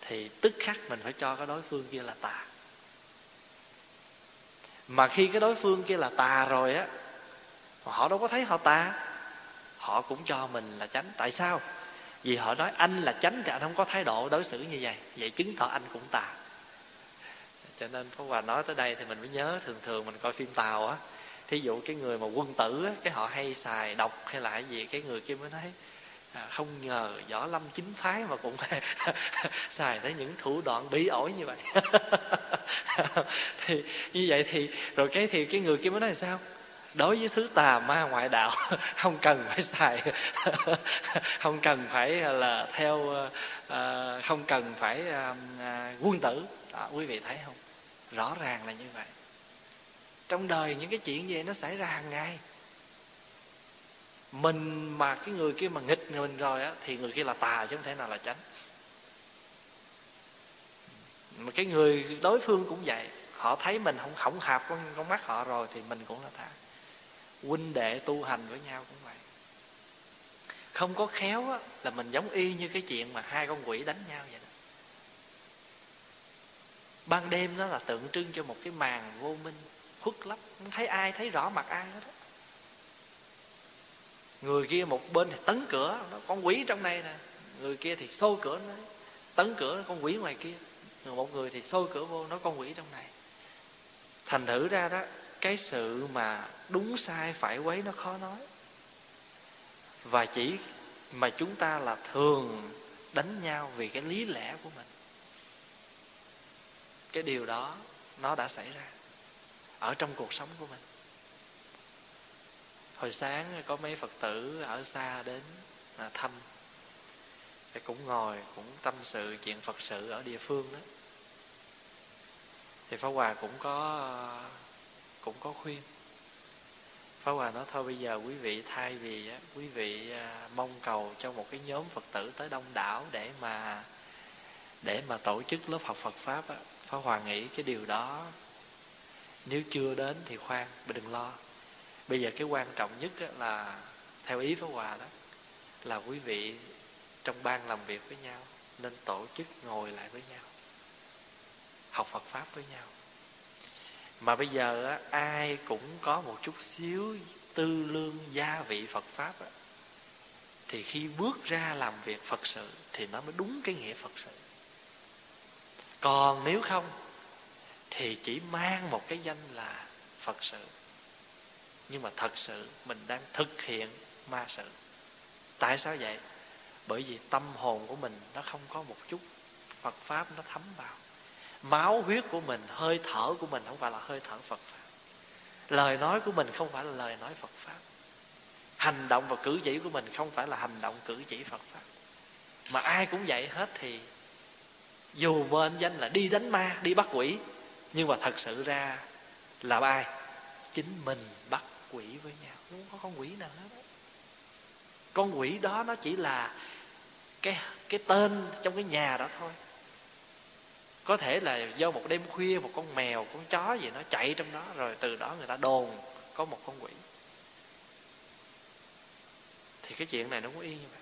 thì tức khắc mình phải cho cái đối phương kia là tà. Mà khi cái đối phương kia là tà rồi á họ đâu có thấy họ tà. Họ cũng cho mình là chánh. Tại sao? Vì họ nói anh là chánh thì anh không có thái độ đối xử như vậy. Vậy chứng tỏ anh cũng tà. Cho nên có Hòa nói tới đây thì mình mới nhớ thường thường mình coi phim Tàu á. Thí dụ cái người mà quân tử á, cái họ hay xài độc hay là cái gì, cái người kia mới nói à, không ngờ võ lâm chính phái mà cũng phải xài tới những thủ đoạn bí ổi như vậy. Thì như vậy thì rồi cái thì cái người kia mới nói là sao? Đối với thứ tà ma ngoại đạo không cần phải xài. Không cần phải là theo ờ, ờ, không cần phải à, quân tử. Đó, quý vị thấy không? Rõ ràng là như vậy. Trong đời những cái chuyện gì nó xảy ra hàng ngày? Mình mà cái người kia mà nghịch mình rồi á thì người kia là tà chứ không thể nào là chánh. Mà cái người đối phương cũng vậy. Họ thấy mình không khổng hạp con, con mắt họ rồi thì mình cũng là tà. Huynh đệ tu hành với nhau cũng vậy. Không có khéo á, là mình giống y như cái chuyện mà hai con quỷ đánh nhau vậy đó. Ban đêm đó là tượng trưng cho một cái màn vô minh khuất lấp. Không thấy ai thấy rõ mặt ai hết đó người kia một bên thì tấn cửa, nó con quỷ trong này nè. Người kia thì xô cửa nó, tấn cửa con quỷ ngoài kia. Rồi một người thì xô cửa vô, nó con quỷ trong này. Thành thử ra đó, cái sự mà đúng sai phải quấy nó khó nói. Và chỉ mà chúng ta là thường đánh nhau vì cái lý lẽ của mình. Cái điều đó, nó đã xảy ra ở trong cuộc sống của mình hồi sáng có mấy phật tử ở xa đến à, thăm. Thì cũng ngồi cũng tâm sự chuyện phật sự ở địa phương đó. Thì pháp hòa cũng có cũng có khuyên. Pháp Hòa nói thôi bây giờ quý vị thay vì quý vị à, mong cầu cho một cái nhóm Phật tử tới đông đảo để mà để mà tổ chức lớp học Phật pháp Pháp Hòa nghĩ cái điều đó nếu chưa đến thì khoan đừng lo bây giờ cái quan trọng nhất là theo ý Pháp Hòa đó, là quý vị trong ban làm việc với nhau nên tổ chức ngồi lại với nhau, học Phật pháp với nhau. Mà bây giờ ai cũng có một chút xíu tư lương gia vị Phật pháp thì khi bước ra làm việc Phật sự thì nó mới đúng cái nghĩa Phật sự. Còn nếu không thì chỉ mang một cái danh là Phật sự nhưng mà thật sự mình đang thực hiện ma sự. Tại sao vậy? Bởi vì tâm hồn của mình nó không có một chút Phật pháp nó thấm vào. Máu huyết của mình, hơi thở của mình không phải là hơi thở phật pháp. Lời nói của mình không phải là lời nói phật pháp. Hành động và cử chỉ của mình không phải là hành động cử chỉ phật pháp. Mà ai cũng vậy hết thì dù mệnh danh là đi đánh ma, đi bắt quỷ, nhưng mà thật sự ra là ai? Chính mình bắt quỷ với nhau. Không có con quỷ nào hết. Con quỷ đó nó chỉ là cái cái tên trong cái nhà đó thôi. Có thể là do một đêm khuya một con mèo, con chó gì nó chạy trong đó, rồi từ đó người ta đồn có một con quỷ. Thì cái chuyện này nó cũng y như vậy.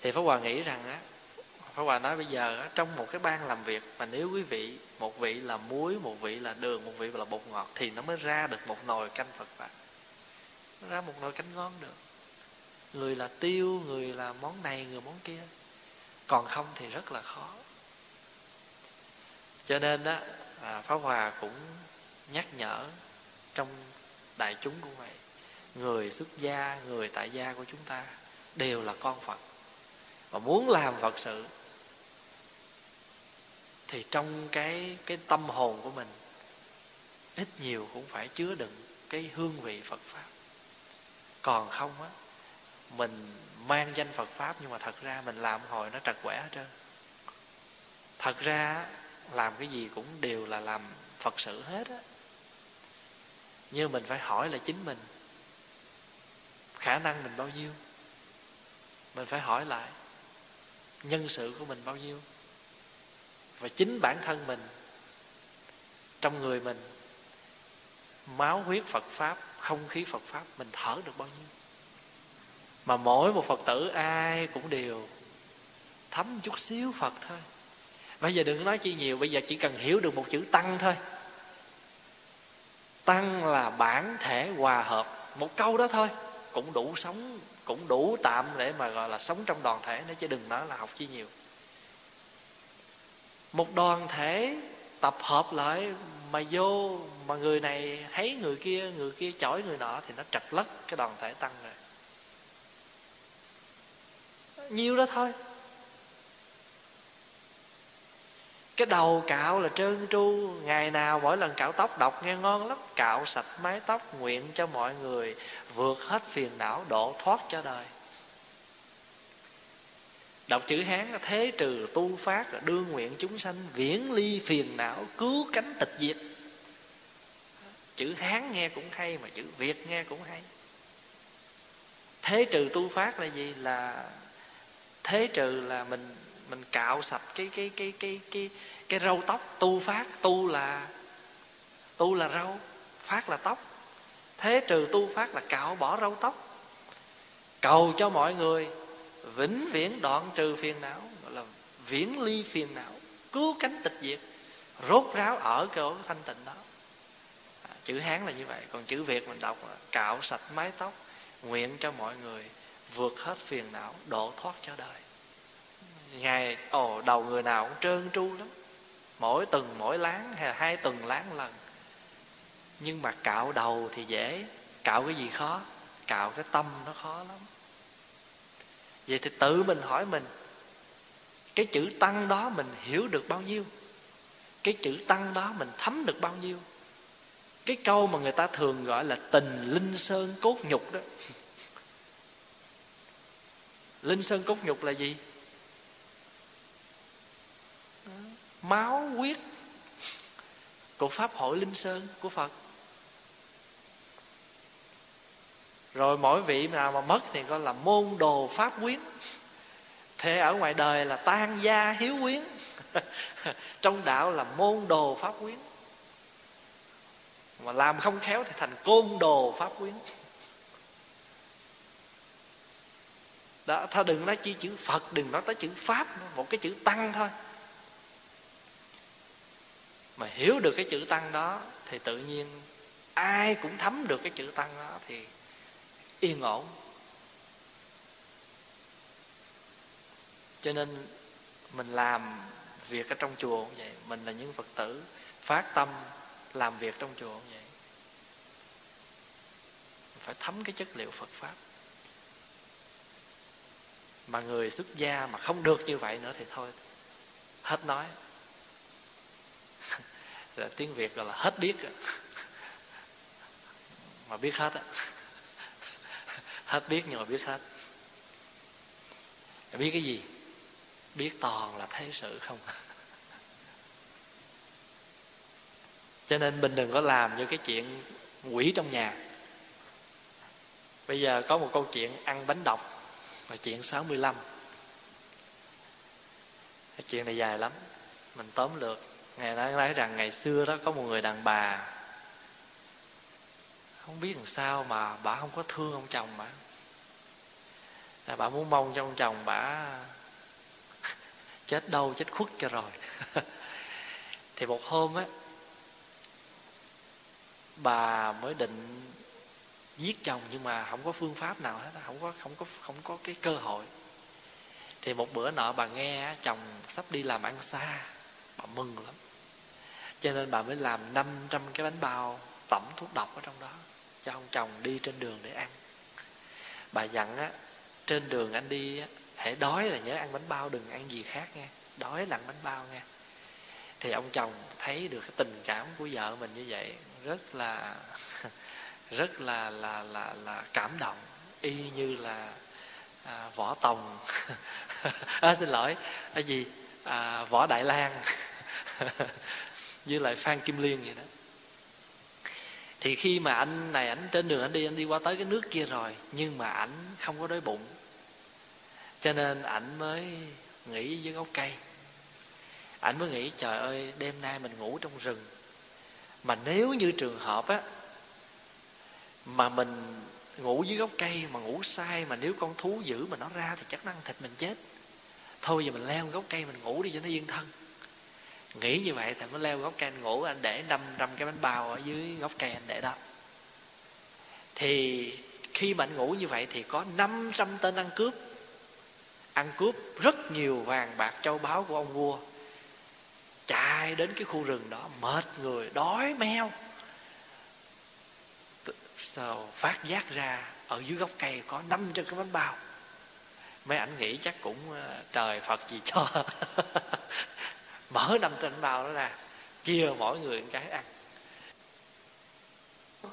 Thì pháp hòa nghĩ rằng á pháp hòa nói bây giờ trong một cái ban làm việc, mà nếu quý vị, một vị là muối, một vị là đường, một vị là bột ngọt, thì nó mới ra được một nồi canh phật pháp. Nó ra một nồi canh ngon được. Người là tiêu, người là món này, người món kia. Còn không thì rất là khó. Cho nên đó à, pháp hòa cũng nhắc nhở trong đại chúng cũng vậy người xuất gia, người tại gia của chúng ta đều là con phật. Và muốn làm phật sự thì trong cái cái tâm hồn của mình, ít nhiều cũng phải chứa đựng cái hương vị phật pháp. Còn không á, mình mang danh phật pháp nhưng mà thật ra mình làm hồi nó trật quẻ hết trơn. Thật ra làm cái gì cũng đều là làm phật sự hết á. Nhưng mình phải hỏi là chính mình, khả năng mình bao nhiêu? Mình phải hỏi lại, nhân sự của mình bao nhiêu? Và chính bản thân mình, trong người mình, máu huyết phật pháp, không khí phật pháp, mình thở được bao nhiêu? Mà mỗi một phật tử ai cũng đều thấm chút xíu phật thôi. Bây giờ đừng nói chi nhiều, bây giờ chỉ cần hiểu được một chữ tăng thôi. Tăng là bản thể hòa hợp, một câu đó thôi. Cũng đủ sống, cũng đủ tạm để mà gọi là sống trong đoàn thể nữa, chứ đừng nói là học chi nhiều một đoàn thể tập hợp lại, mà vô, mà người này thấy người kia người kia chổi người nọ thì nó trật lất, cái đoàn thể tăng rồi nhiêu đó thôi. Cái đầu cạo là trơn tru, ngày nào mỗi lần cạo tóc đọc nghe ngon lắm, cạo sạch mái tóc nguyện cho mọi người, vượt hết phiền não độ thoát cho đời đọc chữ hán là thế trừ tu phát đương nguyện chúng sanh viễn ly phiền não, cứu cánh tịch diệt. Chữ hán nghe cũng hay mà chữ việt nghe cũng hay. Thế trừ tu phát là gì? Là thế trừ là mình mình cạo sạch cái cái cái cái cái cái râu tóc. Tu phát, tu là tu là râu, phát là tóc. Thế trừ tu phát là cạo bỏ râu tóc. Cầu cho mọi người vĩnh viễn đoạn trừ phiền não gọi là viễn ly phiền não cứu cánh tịch diệt rốt ráo ở chỗ thanh tịnh đó. À, chữ hán là như vậy còn chữ việt mình đọc là cạo sạch mái tóc nguyện cho mọi người vượt hết phiền não độ thoát cho đời. Ngày ồ đầu người nào cũng trơn tru lắm. Mỗi tuần mỗi láng hay là hai tuần láng lần. Nhưng mà cạo đầu thì dễ cạo cái gì khó? Cạo cái tâm nó khó lắm vậy thì tự mình hỏi mình, cái chữ tăng đó mình hiểu được bao nhiêu? Cái chữ tăng đó mình thấm được bao nhiêu? Cái câu mà người ta thường gọi là tình linh sơn cốt nhục đó. Linh sơn cốt nhục là gì? Máu, huyết của pháp hội linh sơn của phật. Rồi mỗi vị nào mà mất thì gọi là môn đồ pháp quyến. Thế ở ngoài đời là tan gia hiếu quyến. Trong đạo là môn đồ pháp quyến. Mà làm không khéo thì thành côn đồ pháp quyến. Đó, thôi đừng nói chi chữ phật, đừng nói tới chữ pháp, một cái chữ tăng thôi. Mà hiểu được cái chữ tăng đó thì tự nhiên ai cũng thấm được cái chữ tăng đó thì yên ổn. Cho nên mình làm việc ở trong chùa cũng vậy, mình là những phật tử phát tâm làm việc trong chùa cũng vậy. Phải thấm cái chất liệu phật pháp. Mà người xuất gia mà không được như vậy nữa thì thôi, hết nói. Là tiếng việt gọi là hết biết mà biết hết á hết biết nhưng mà biết hết. Biết cái gì? Biết toàn là thế sự không? Cho nên mình đừng có làm như cái chuyện quỷ trong nhà. Bây giờ có một câu chuyện ăn bánh độc, là chuyện 65 cái chuyện này dài lắm. Mình tóm lược. Ngài đã nói rằng ngày xưa đó có một người đàn bà không biết làm sao mà bà không có thương ông chồng bà. Là bà muốn mong cho ông chồng bà chết đâu chết khuất cho rồi. Thì một hôm á, bà mới định giết chồng nhưng mà không có phương pháp nào hết, không có không có không có cái cơ hội. Thì một bữa nọ bà nghe chồng sắp đi làm ăn xa, bà mừng lắm. Cho nên bà mới làm 500 cái bánh bao tẩm thuốc độc ở trong đó cho ông chồng đi trên đường để ăn. Bà dặn á trên đường anh đi á hãy đói là nhớ ăn bánh bao đừng ăn gì khác nha. Đói là ăn bánh bao nha. Thì ông chồng thấy được cái tình cảm của vợ mình như vậy rất là rất là là là là cảm động y như là à, võ tòng. À, xin lỗi cái gì? À, võ đại lang. Với lại phan kim liên vậy đó thì khi mà anh này, ảnh trên đường anh đi anh đi qua tới cái nước kia rồi, nhưng mà ảnh không có đói bụng. Cho nên ảnh mới nghỉ dưới gốc cây. Ảnh mới nghĩ, trời ơi, đêm nay mình ngủ trong rừng. Mà nếu như trường hợp á, mà mình ngủ dưới gốc cây, mà ngủ sai, mà nếu con thú dữ mà nó ra thì chắc nó ăn thịt mình chết. Thôi giờ mình leo gốc cây mình ngủ đi cho nó yên thân nghĩ như vậy thì mới leo gốc cây anh ngủ, anh để 500 cái bánh bao ở dưới gốc cây anh để đó. Thì khi mà anh ngủ như vậy thì có 500 tên ăn cướp. Ăn cướp rất nhiều vàng bạc châu báu của ông vua. Chạy đến cái khu rừng đó, mệt người, đói meo. Sao phát giác ra, ở dưới gốc cây có năm trăm cái bánh bao. Mấy ảnh nghĩ chắc cũng ờ, trời phật gì cho. mở năm trăm bao đó ra, chia mỗi người một cái ăn.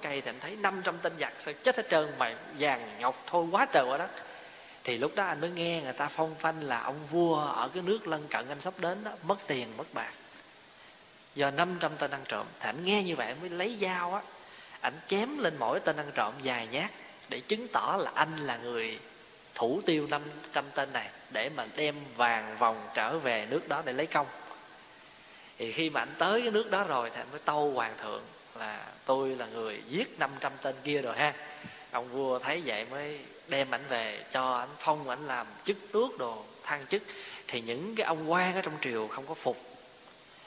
Cây thì anh thấy 500 tên giặc sao chết hết trơn mày vàng ngọc thôi, quá trời quá đất. Thì lúc đó anh mới nghe người ta phong phanh là ông vua ở cái nước lân cận anh sắp đến đó, mất tiền, mất bạc. Do 500 tên ăn trộm, thì anh nghe như vậy anh mới lấy dao á, anh chém lên mỗi tên ăn trộm dài nhát để chứng tỏ là anh là người thủ tiêu 500 tên này để mà đem vàng vòng trở về nước đó để lấy công thì khi mà anh tới cái nước đó rồi thì anh mới tâu hoàng thượng là tôi là người giết 500 tên kia rồi ha. Ông vua thấy vậy mới đem ảnh về cho ảnh phong, ảnh làm chức tước đồ, thăng chức. Thì những cái ông quan ở trong triều không có phục.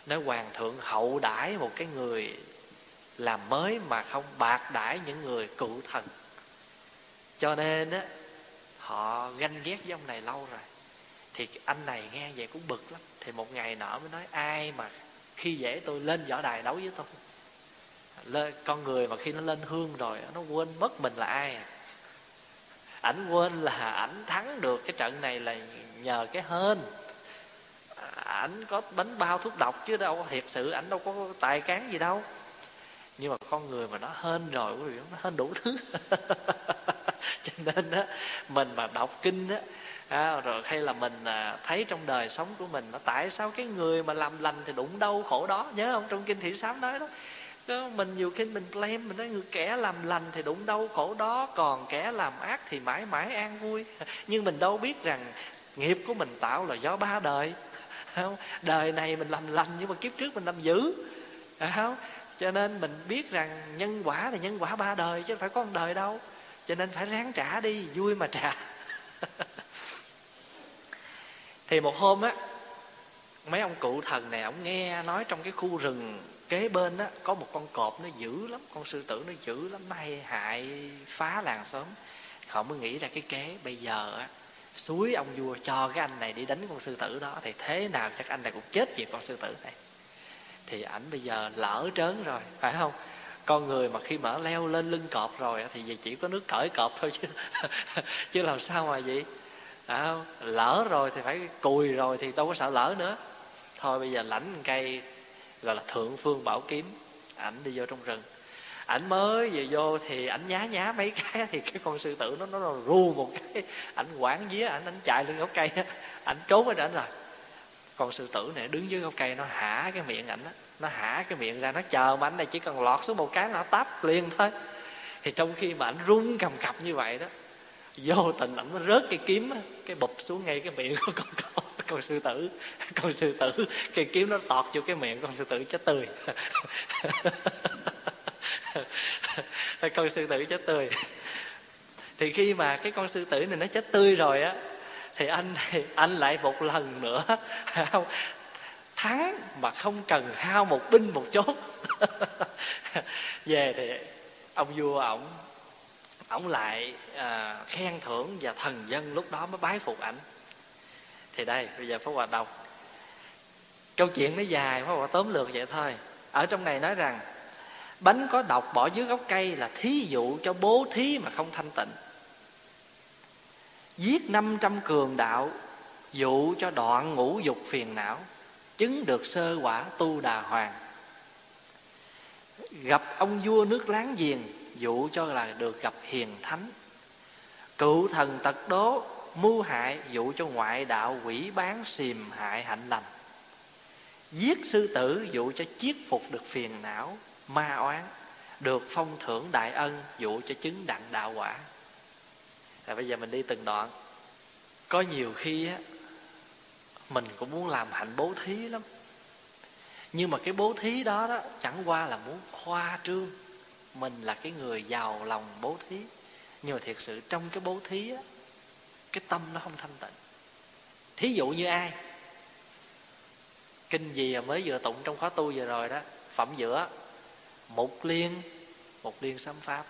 Nói hoàng thượng hậu đãi một cái người làm mới mà không bạc đãi những người cựu thần. Cho nên á, họ ganh ghét với ông này lâu rồi thì anh này nghe vậy cũng bực lắm. Thì một ngày nọ mới nói, ai mà khi dễ tôi lên võ đài đấu với tôi? Lên con người mà khi nó lên hương rồi, nó quên mất mình là ai à. Ảnh quên là ảnh thắng được cái trận này là nhờ cái hên. Ảnh có bánh bao thuốc độc chứ đâu thiệt sự, ảnh đâu có tài cán gì đâu. Nhưng mà con người mà nó hên rồi, quý vị, nó hên đủ thứ. Cho nên á, mình mà đọc kinh á à, rồi hay là mình à, thấy trong đời sống của mình nó tại sao cái người mà làm lành thì đụng đâu khổ đó? Nhớ không? Trong kinh thị sám nói đó. Mình nhiều khi mình blame mình nói người kẻ làm lành thì đụng đâu khổ đó còn kẻ làm ác thì mãi mãi an vui. Nhưng mình đâu biết rằng nghiệp của mình tạo là do ba đời. Không? Đời này mình làm lành nhưng mà kiếp trước mình làm dữ. À, không? Cho nên mình biết rằng nhân quả là nhân quả ba đời chứ không phải có một đời đâu. Cho nên phải ráng trả đi vui mà trả. thì một hôm á, mấy ông cụ thần này, ông nghe nói trong cái khu rừng kế bên á, có một con cọp nó dữ lắm, con sư tử nó dữ lắm nó hay hại phá làng xóm họ mới nghĩ ra cái kế, bây giờ á, suối ông vua cho cái anh này đi đánh con sư tử đó, thì thế nào chắc anh này cũng chết vì con sư tử này. Thì ảnh bây giờ lỡ trớn rồi, phải không? Con người mà khi mở leo lên lưng cọp rồi thì chỉ có nước cởi cọp thôi chứ chứ làm sao mà vậy? À, lỡ rồi thì phải cùi rồi thì đâu có sợ lỡ nữa. Thôi bây giờ lãnh cây gọi là thượng phương bảo kiếm ảnh đi vô trong rừng. Ảnh mới về vô thì ảnh nhá nhá mấy cái thì cái con sư tử nó nó, nó ru một cái. Ảnh quảng vía ảnh ảnh chạy lên gốc cây ảnh trốn ở ảnh rồi. Con sư tử này đứng dưới gốc cây nó hả cái miệng ảnh đó nó hả cái miệng ra nó chờ mà ảnh này chỉ cần lọt xuống một cái là nó táp liền thôi. Thì trong khi mà ảnh run cầm cập như vậy đó vô tình ảnh nó rớt cái kiếm cái bụp xuống ngay cái miệng của con con con sư tử, con sư tử. Cái kiếm nó tọt vô cái miệng con sư tử chết tươi. Con sư tử chết tươi. Thì khi mà cái con sư tử này nó chết tươi rồi á, thì anh anh lại một lần nữa thắng mà không cần hao một binh một chốt. Về thì ông vua ổng ổng lại à, khen thưởng và thần dân lúc đó mới bái phục ảnh. Thì đây bây giờ pháp hòa đọc. Câu chuyện nó dài pháp hòa tóm lược vậy thôi. Ở trong này nói rằng bánh có độc bỏ dưới gốc cây là thí dụ cho bố thí mà không thanh tịnh. Giết năm trăm cường đạo dụ cho đoạn ngũ dục phiền não chứng được sơ quả tu đà hoàng. Gặp ông vua nước láng giềng dụ cho là được gặp hiền thánh. Cựu thần tật đố, mưu hại dụ cho ngoại đạo quỷ bán xìm hại hạnh lành. Giết sư tử dụ cho chiết phục được phiền não, ma oán, được phong thưởng đại ân dụ cho chứng đặng đạo quả. Rồi bây giờ mình đi từng đoạn. Có nhiều khi á, mình cũng muốn làm hạnh bố thí lắm. Nhưng mà cái bố thí đó đó chẳng qua là muốn khoa trương mình là cái người giàu lòng bố thí. Nhưng mà thiệt sự trong cái bố thí á, cái tâm nó không thanh tịnh. Thí dụ như ai? Kinh gì mà mới vừa tụng trong khóa tu vừa rồi đó, phẩm giữa mục liên mục liên sám pháp.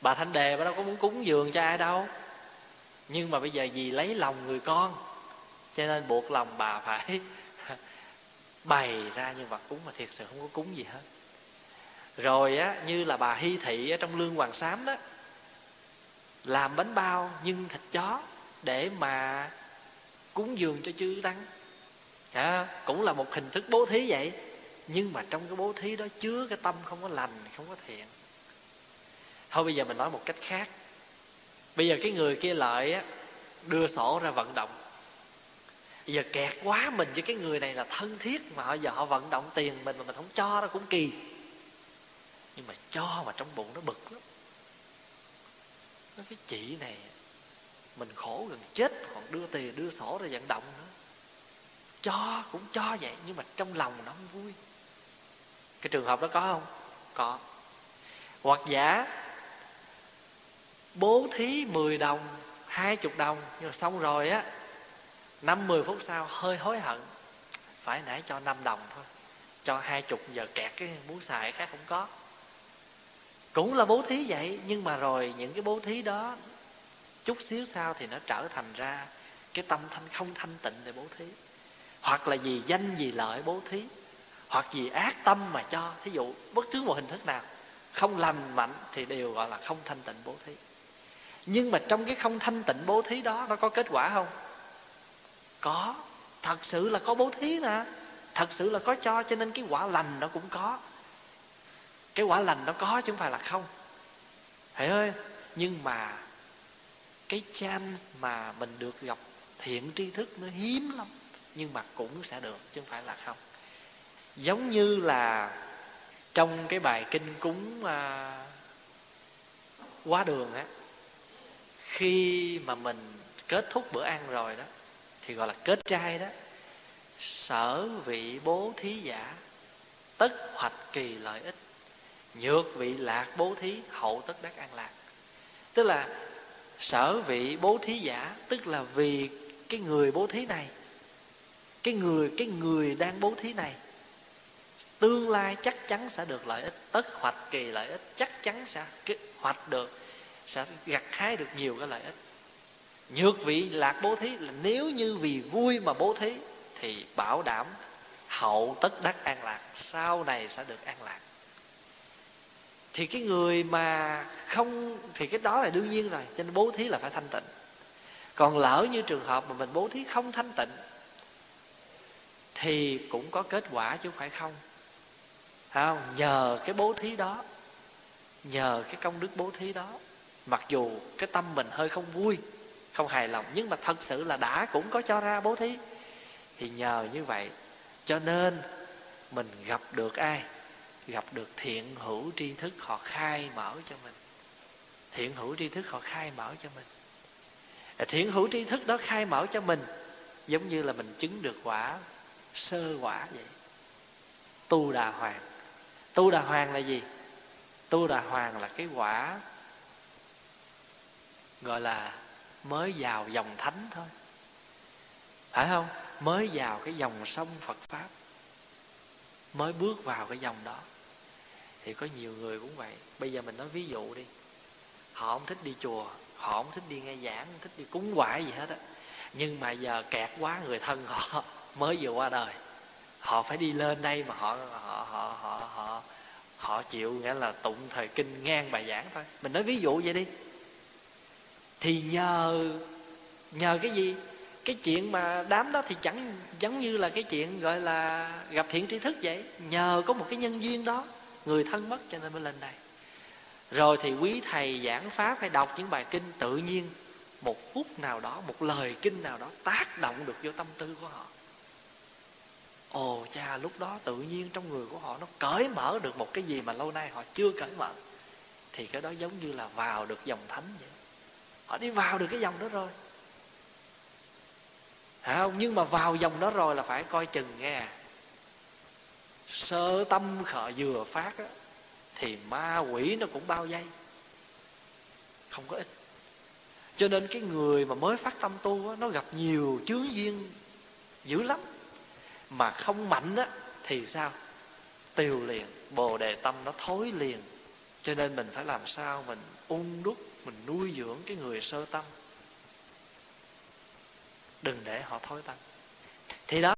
Bà thanh đề bà đâu có muốn cúng dường cho ai đâu. Nhưng mà bây giờ vì lấy lòng người con, cho nên buộc lòng bà phải bày ra như vật cúng mà thiệt sự không có cúng gì hết rồi á như là bà hy thị ở trong lương hoàng sám đó làm bánh bao nhưng thịt chó để mà cúng dường cho chư tăng. À, cũng là một hình thức bố thí vậy. Nhưng mà trong cái bố thí đó chứa cái tâm không có lành không có thiện. Thôi bây giờ mình nói một cách khác. Bây giờ cái người kia lợi á đưa sổ ra vận động. Bây giờ kẹt quá mình với cái người này là thân thiết mà họ giờ họ vận động tiền mình mà mình không cho nó cũng kỳ nhưng mà cho mà trong bụng nó bực lắm. Nó cái chị này, mình khổ gần chết, còn đưa tiền đưa sổ ra vận động nữa. Cho, cũng cho vậy, nhưng mà trong lòng nó không vui. Cái trường hợp đó có không? Có. Hoặc giả, bố thí 10 đồng, hai chục đồng, nhưng mà xong rồi á, năm mười phút sau hơi hối hận. Phải nãy cho 5 đồng thôi, cho hai chục, giờ kẹt cái muốn xài khác không có cũng là bố thí vậy, nhưng mà rồi những cái bố thí đó chút xíu sau thì nó trở thành ra cái tâm thanh không thanh tịnh để bố thí. Hoặc là vì danh, vì lợi bố thí, hoặc vì ác tâm mà cho. Thí dụ, bất cứ một hình thức nào, không lành mạnh thì đều gọi là không thanh tịnh bố thí. Nhưng mà trong cái không thanh tịnh bố thí đó, nó có kết quả không? Có. Thật sự là có bố thí nè. Thật sự là có cho cho nên cái quả lành nó cũng có cái quả lành nó có chứ không phải là không. Hiểu ơi nhưng mà cái chance mà mình được gặp thiện tri thức nó hiếm lắm nhưng mà cũng sẽ được chứ không phải là không. Giống như là trong cái bài kinh cúng à, quá đường á khi mà mình kết thúc bữa ăn rồi đó thì gọi là kết trai đó sở vị bố thí giả tất hoạch kỳ lợi ích nhược vị lạc bố thí, hậu tất đắc an lạc. Tức là sở vị bố thí giả, tức là vì cái người bố thí này, cái người cái người đang bố thí này, tương lai chắc chắn sẽ được lợi ích, tất hoạch kỳ lợi ích, chắc chắn sẽ hoạch được, sẽ gặt hái được nhiều cái lợi ích. Nhược vị lạc bố thí là nếu như vì vui mà bố thí, thì bảo đảm hậu tất đắc an lạc, sau này sẽ được an lạc thì cái người mà không, thì cái đó là đương nhiên rồi, cho nên bố thí là phải thanh tịnh. Còn lỡ như trường hợp mà mình bố thí không thanh tịnh, thì cũng có kết quả chứ không phải không. Không? Nhờ cái bố thí đó, nhờ cái công đức bố thí đó, mặc dù cái tâm mình hơi không vui, không hài lòng, nhưng mà thật sự là đã cũng có cho ra bố thí, thì nhờ như vậy, cho nên mình gặp được ai? Gặp được thiện hữu tri thức họ khai mở cho mình. Thiện hữu tri thức họ khai mở cho mình. À, thiện hữu tri thức đó khai mở cho mình, giống như là mình chứng được quả sơ quả vậy. Tu đà hoàng. Tu đà hoàng là gì? Tu đà hoàng là cái quả gọi là mới vào dòng thánh thôi. Phải không? Mới vào cái dòng sông phật pháp. Mới bước vào cái dòng đó thì có nhiều người cũng vậy. Bây giờ mình nói ví dụ đi. Họ không thích đi chùa, họ không thích đi nghe giảng, không thích đi cúng quải gì hết á. Nhưng mà giờ kẹt quá người thân họ mới vừa qua đời. Họ phải đi lên đây mà họ họ họ họ họ họ chịu nghĩa là tụng thời kinh ngang bài giảng thôi. Mình nói ví dụ vậy đi. Thì nhờ nhờ cái gì? Cái chuyện mà đám đó thì chẳng, giống như là cái chuyện gọi là gặp thiện tri thức vậy. Nhờ có một cái nhân duyên đó người thân mất cho nên mới lên đây. Rồi thì quý thầy giảng pháp hay đọc những bài kinh, tự nhiên một phút nào đó, một lời kinh nào đó tác động được vô tâm tư của họ. Ồ, cha, lúc đó tự nhiên trong người của họ nó cởi mở được một cái gì mà lâu nay họ chưa cởi mở. Thì cái đó giống như là vào được dòng thánh vậy. Họ đi vào được cái dòng đó rồi. Hả? Không? nhưng mà vào dòng đó rồi là phải coi chừng nghe à sơ tâm khởi vừa phát á, thì ma quỷ nó cũng bao dây không có ích cho nên cái người mà mới phát tâm tu á, nó gặp nhiều chướng duyên dữ lắm. Mà không mạnh á thì sao? Tiêu liền bồ đề tâm nó thối liền. Cho nên mình phải làm sao mình ung đúc mình nuôi dưỡng cái người sơ tâm. Đừng để họ thối tâm. Thì đó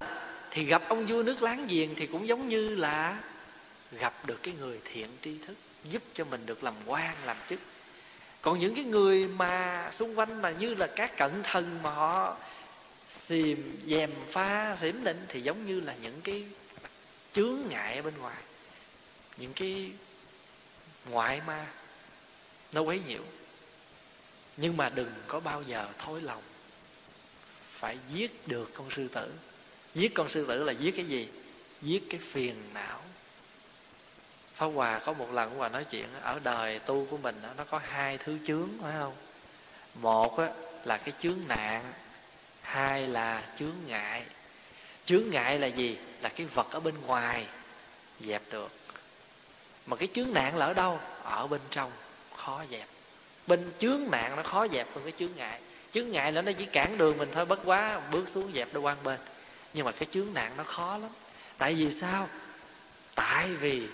thì gặp ông vua nước láng giềng thì cũng giống như là gặp được cái người thiện tri thức, giúp cho mình được làm quan, làm chức. Còn những cái người mà xung quanh mà như là các cận thần mà họ xìm, dèm pha, xỉm định thì giống như là những cái chướng ngại ở bên ngoài. Những cái ngoại ma nó quấy nhiễu. Nhưng mà đừng có bao giờ thối lòng, phải giết được con sư tử giết con sư tử là giết cái gì? Giết cái phiền não. Pháp Hòa có một lần Hòa nói chuyện, ở đời tu của mình nó có hai thứ chướng, phải không? Một là cái chướng nạn, hai là chướng ngại. Chướng ngại là gì? Là cái vật ở bên ngoài dẹp được. Mà cái chướng nạn là ở đâu? Ở bên trong, khó dẹp. Bên chướng nạn nó khó dẹp hơn cái chướng ngại. Chướng ngại là nó chỉ cản đường mình thôi, bất quá bước xuống dẹp nó quan bên nhưng mà cái chướng nạn nó khó lắm. Tại vì sao? Tại vì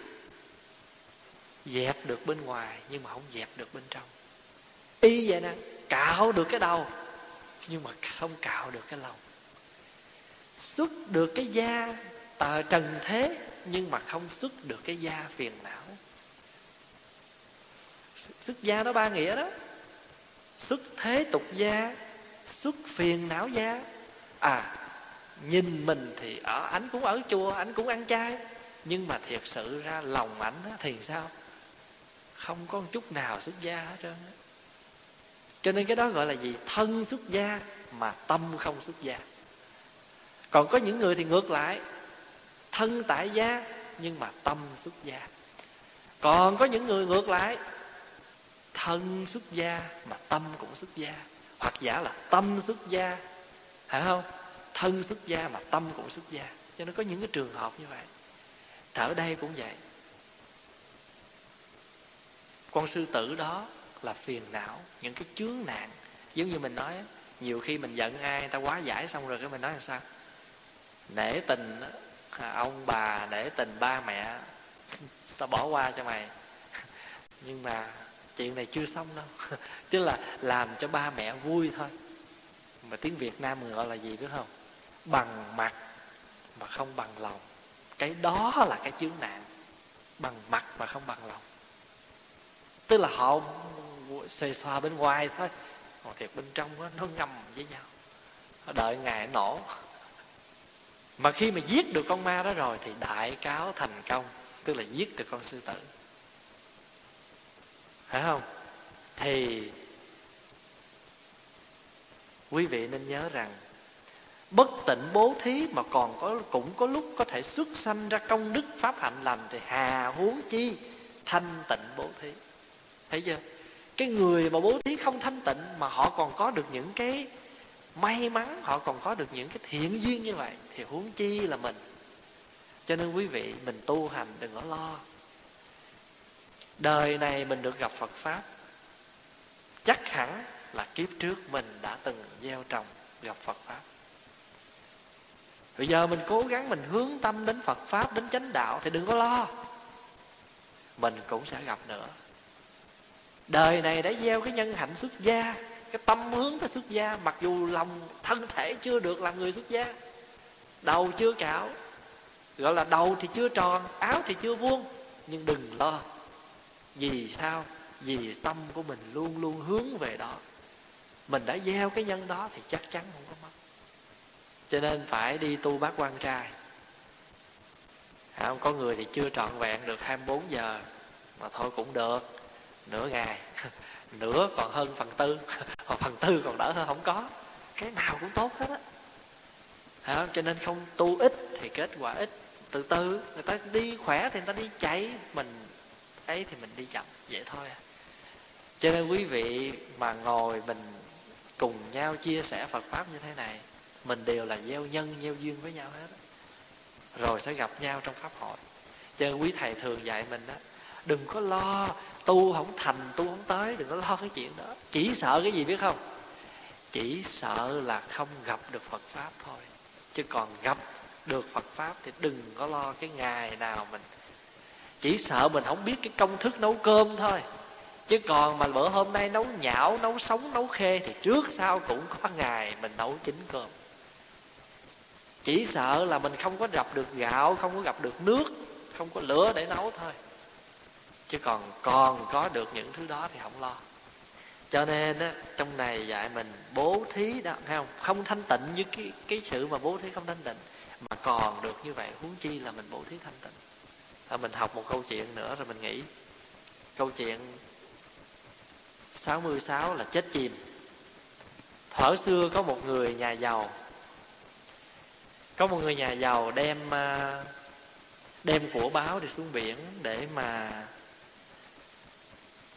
dẹp được bên ngoài nhưng mà không dẹp được bên trong. Y vậy nè, cạo được cái đầu nhưng mà không cạo được cái lòng. Xuất được cái da tờ trần thế nhưng mà không xuất được cái da phiền não. Xuất gia nó ba nghĩa đó. Xuất thế tục gia xuất phiền não gia à nhìn mình thì ở ảnh cũng ở chùa, ảnh cũng ăn chay. Nhưng mà thiệt sự ra lòng ảnh thì sao? Không có một chút nào xuất gia hết trơn cho nên cái đó gọi là gì? Thân xuất gia mà tâm không xuất gia. Còn có những người thì ngược lại, thân tại gia nhưng mà tâm xuất gia. Còn có những người ngược lại, thân xuất gia mà tâm cũng xuất gia. Hoặc giả là tâm xuất gia phải không? Thân xuất gia mà tâm cũng xuất gia. Cho nên có những cái trường hợp như vậy. Thở đây cũng vậy. Con sư tử đó là phiền não, những cái chướng nạn. Giống như mình nói, nhiều khi mình giận ai, người ta quá giải xong rồi cái mình nói là sao? Nể tình ông bà nể tình ba mẹ, ta bỏ qua cho mày. Nhưng mà chuyện này chưa xong đâu. Tức là làm cho ba mẹ vui thôi. Mà tiếng việt nam mình gọi là gì biết không? Bằng mặt mà không bằng lòng. Cái đó là cái chướng nạn. Bằng mặt mà không bằng lòng. Tức là họ xê xoa bên ngoài thôi. Còn thiệt bên trong đó, nó ngầm với nhau. Họ đợi ngày nổ. Mà khi mà giết được con ma đó rồi thì đại cáo thành công. Tức là giết được con sư tử. Phải không? Thì quý vị nên nhớ rằng bất tịnh bố thí mà còn có, cũng có lúc có thể xuất sanh ra công đức pháp hạnh lành thì hà huống chi thanh tịnh bố thí. Thấy chưa? Cái người mà bố thí không thanh tịnh mà họ còn có được những cái may mắn, họ còn có được những cái thiện duyên như vậy thì huống chi là mình. Cho nên quý vị, mình tu hành đừng có lo. Đời này mình được gặp phật pháp, chắc hẳn là kiếp trước mình đã từng gieo trồng gặp phật pháp bây giờ mình cố gắng mình hướng tâm đến phật pháp, đến chánh đạo thì đừng có lo. Mình cũng sẽ gặp nữa. Đời này đã gieo cái nhân hạnh xuất gia, cái tâm hướng tới xuất gia, mặc dù lòng thân thể chưa được làm người xuất gia. Đầu chưa cạo, gọi là đầu thì chưa tròn, áo thì chưa vuông, nhưng đừng lo. Vì sao? Vì tâm của mình luôn luôn hướng về đó. Mình đã gieo cái nhân đó thì chắc chắn không có cho nên phải đi tu bát quan trai à, không, có người thì chưa trọn vẹn được 24 giờ, mà thôi cũng được, nửa ngày nửa còn hơn phần tư hoặc phần tư còn đỡ hơn không có cái nào cũng tốt hết á không? cho nên không tu ít thì kết quả ít từ từ, người ta đi khỏe thì người ta đi chạy, mình ấy thì mình đi chậm, vậy thôi à. cho nên quý vị mà ngồi mình cùng nhau chia sẻ phật pháp như thế này mình đều là gieo nhân, gieo duyên với nhau hết rồi sẽ gặp nhau trong pháp hội. Cho nên quý thầy thường dạy mình đó đừng có lo, tu không thành, tu không tới, đừng có lo cái chuyện đó. Chỉ sợ cái gì biết không? Chỉ sợ là không gặp được phật pháp thôi. Chứ còn gặp được phật pháp thì đừng có lo cái ngày nào mình. Chỉ sợ mình không biết cái công thức nấu cơm thôi. Chứ còn mà bữa hôm nay nấu nhão, nấu sống, nấu khê thì trước sau cũng có ngày mình nấu chín cơm chỉ sợ là mình không có gặp được gạo không có gặp được nước không có lửa để nấu thôi. Chứ còn còn có được những thứ đó thì không lo. Cho nên á, trong này dạy mình bố thí đó thấy không? Không thanh tịnh như cái cái sự mà bố thí không thanh tịnh. Mà còn được như vậy huống chi là mình bố thí thanh tịnh. À, mình học một câu chuyện nữa rồi mình nghĩ. Câu chuyện 66 là chết chìm. Thở xưa có một người nhà giàu có một người nhà giàu đem à, Đem của báo đi xuống biển Để mà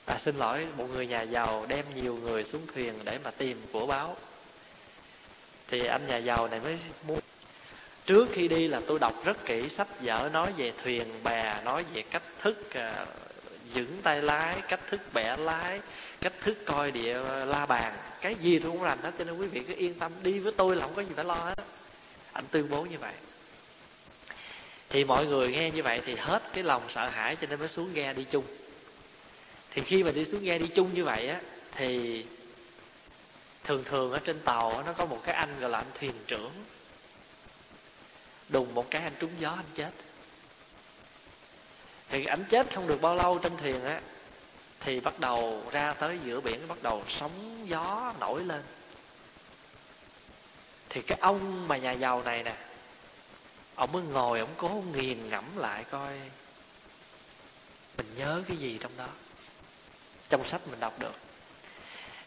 À xin lỗi Một người nhà giàu đem nhiều người xuống thuyền Để mà tìm của báo. Thì anh nhà giàu này mới muốn Trước khi đi là tôi đọc rất kỹ sách vở Nói về thuyền bè Nói về cách thức à, vững tay lái cách thức bẻ lái cách thức coi địa à, la bàn. Cái gì tôi cũng rành hết cho nên quý vị cứ yên tâm đi với tôi là không có gì phải lo hết anh tuyên bố như vậy. Thì mọi người nghe như vậy thì hết cái lòng sợ hãi cho nên mới xuống ghe đi chung. Thì khi mà đi xuống ghe đi chung như vậy á, thì thường thường ở trên tàu nó có một cái anh gọi là anh thuyền trưởng. Đùng một cái anh trúng gió anh chết. Thì anh chết không được bao lâu trên thuyền á, thì bắt đầu ra tới giữa biển, bắt đầu sóng gió nổi lên thì cái ông mà nhà giàu này nè ông mới ngồi ông cố nghiền ngẫm lại coi mình nhớ cái gì trong đó trong sách mình đọc được.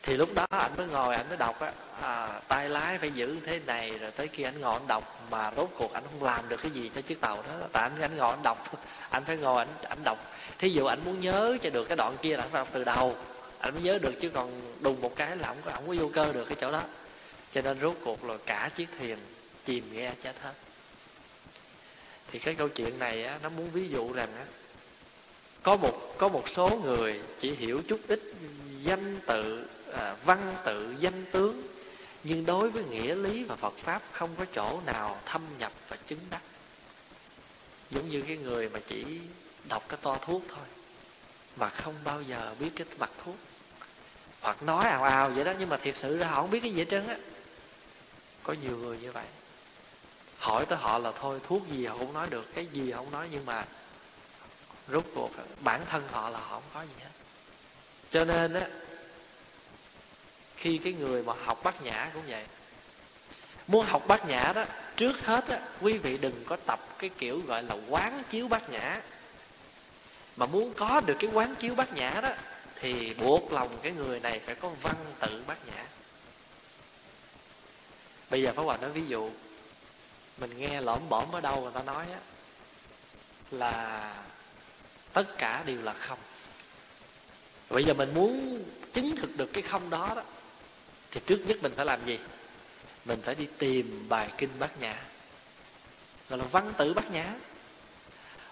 Thì lúc đó anh mới ngồi anh mới đọc á à, tay lái phải giữ thế này rồi tới khi anh ngồi anh đọc mà rốt cuộc anh không làm được cái gì cho chiếc tàu đó. Tại anh anh ngồi anh đọc anh phải ngồi anh anh đọc. Thí dụ anh muốn nhớ cho được cái đoạn kia là anh phải đọc từ đầu. Anh mới nhớ được chứ còn đùng một cái là không có không có vô cơ được cái chỗ đó cho nên rốt cuộc là cả chiếc thuyền chìm ghe chết hết. Thì cái câu chuyện này á, nó muốn ví dụ rằng á, có một có một số người chỉ hiểu chút ít danh tự à, văn tự danh tướng nhưng đối với nghĩa lý và Phật pháp không có chỗ nào thâm nhập và chứng đắc. Giống như cái người mà chỉ đọc cái to thuốc thôi mà không bao giờ biết cái mặt thuốc. Hoặc nói ào ào vậy đó nhưng mà thiệt sự ra họ không biết cái gì hết trơn á có nhiều người như vậy. Hỏi tới họ là thôi, thuốc gì họ cũng nói được, cái gì họ không nói, nhưng mà rút cuộc bản thân họ là họ không có gì hết. Cho nên á, khi cái người mà học bát nhã cũng vậy, muốn học bát nhã đó, trước hết á, quý vị đừng có tập cái kiểu gọi là quán chiếu bát nhã. Mà muốn có được cái quán chiếu bát nhã đó, thì buộc lòng cái người này phải có văn tự bát nhã bây giờ Pháp Hòa nói ví dụ, mình nghe lõm bõm ở đâu người ta nói á, là tất cả đều là không. Bây giờ mình muốn chứng thực được cái không đó đó, thì trước nhất mình phải làm gì? Mình phải đi tìm bài kinh bát nhã, gọi là văn tự bát nhã.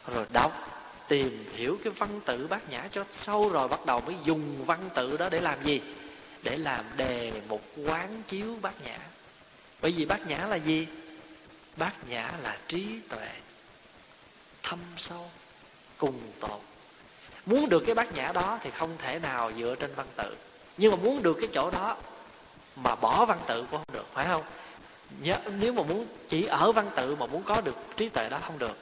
Rồi đọc, tìm hiểu cái văn tự bát nhã cho sâu rồi bắt đầu mới dùng văn tự đó để làm gì? Để làm đề một quán chiếu bát nhã bởi vì bát nhã là gì? Bát nhã là trí tuệ thâm sâu cùng tột muốn được cái bát nhã đó thì không thể nào dựa trên văn tự. Nhưng mà muốn được cái chỗ đó mà bỏ văn tự cũng không được phải không? Nhớ, nếu mà muốn chỉ ở văn tự mà muốn có được trí tuệ đó không được.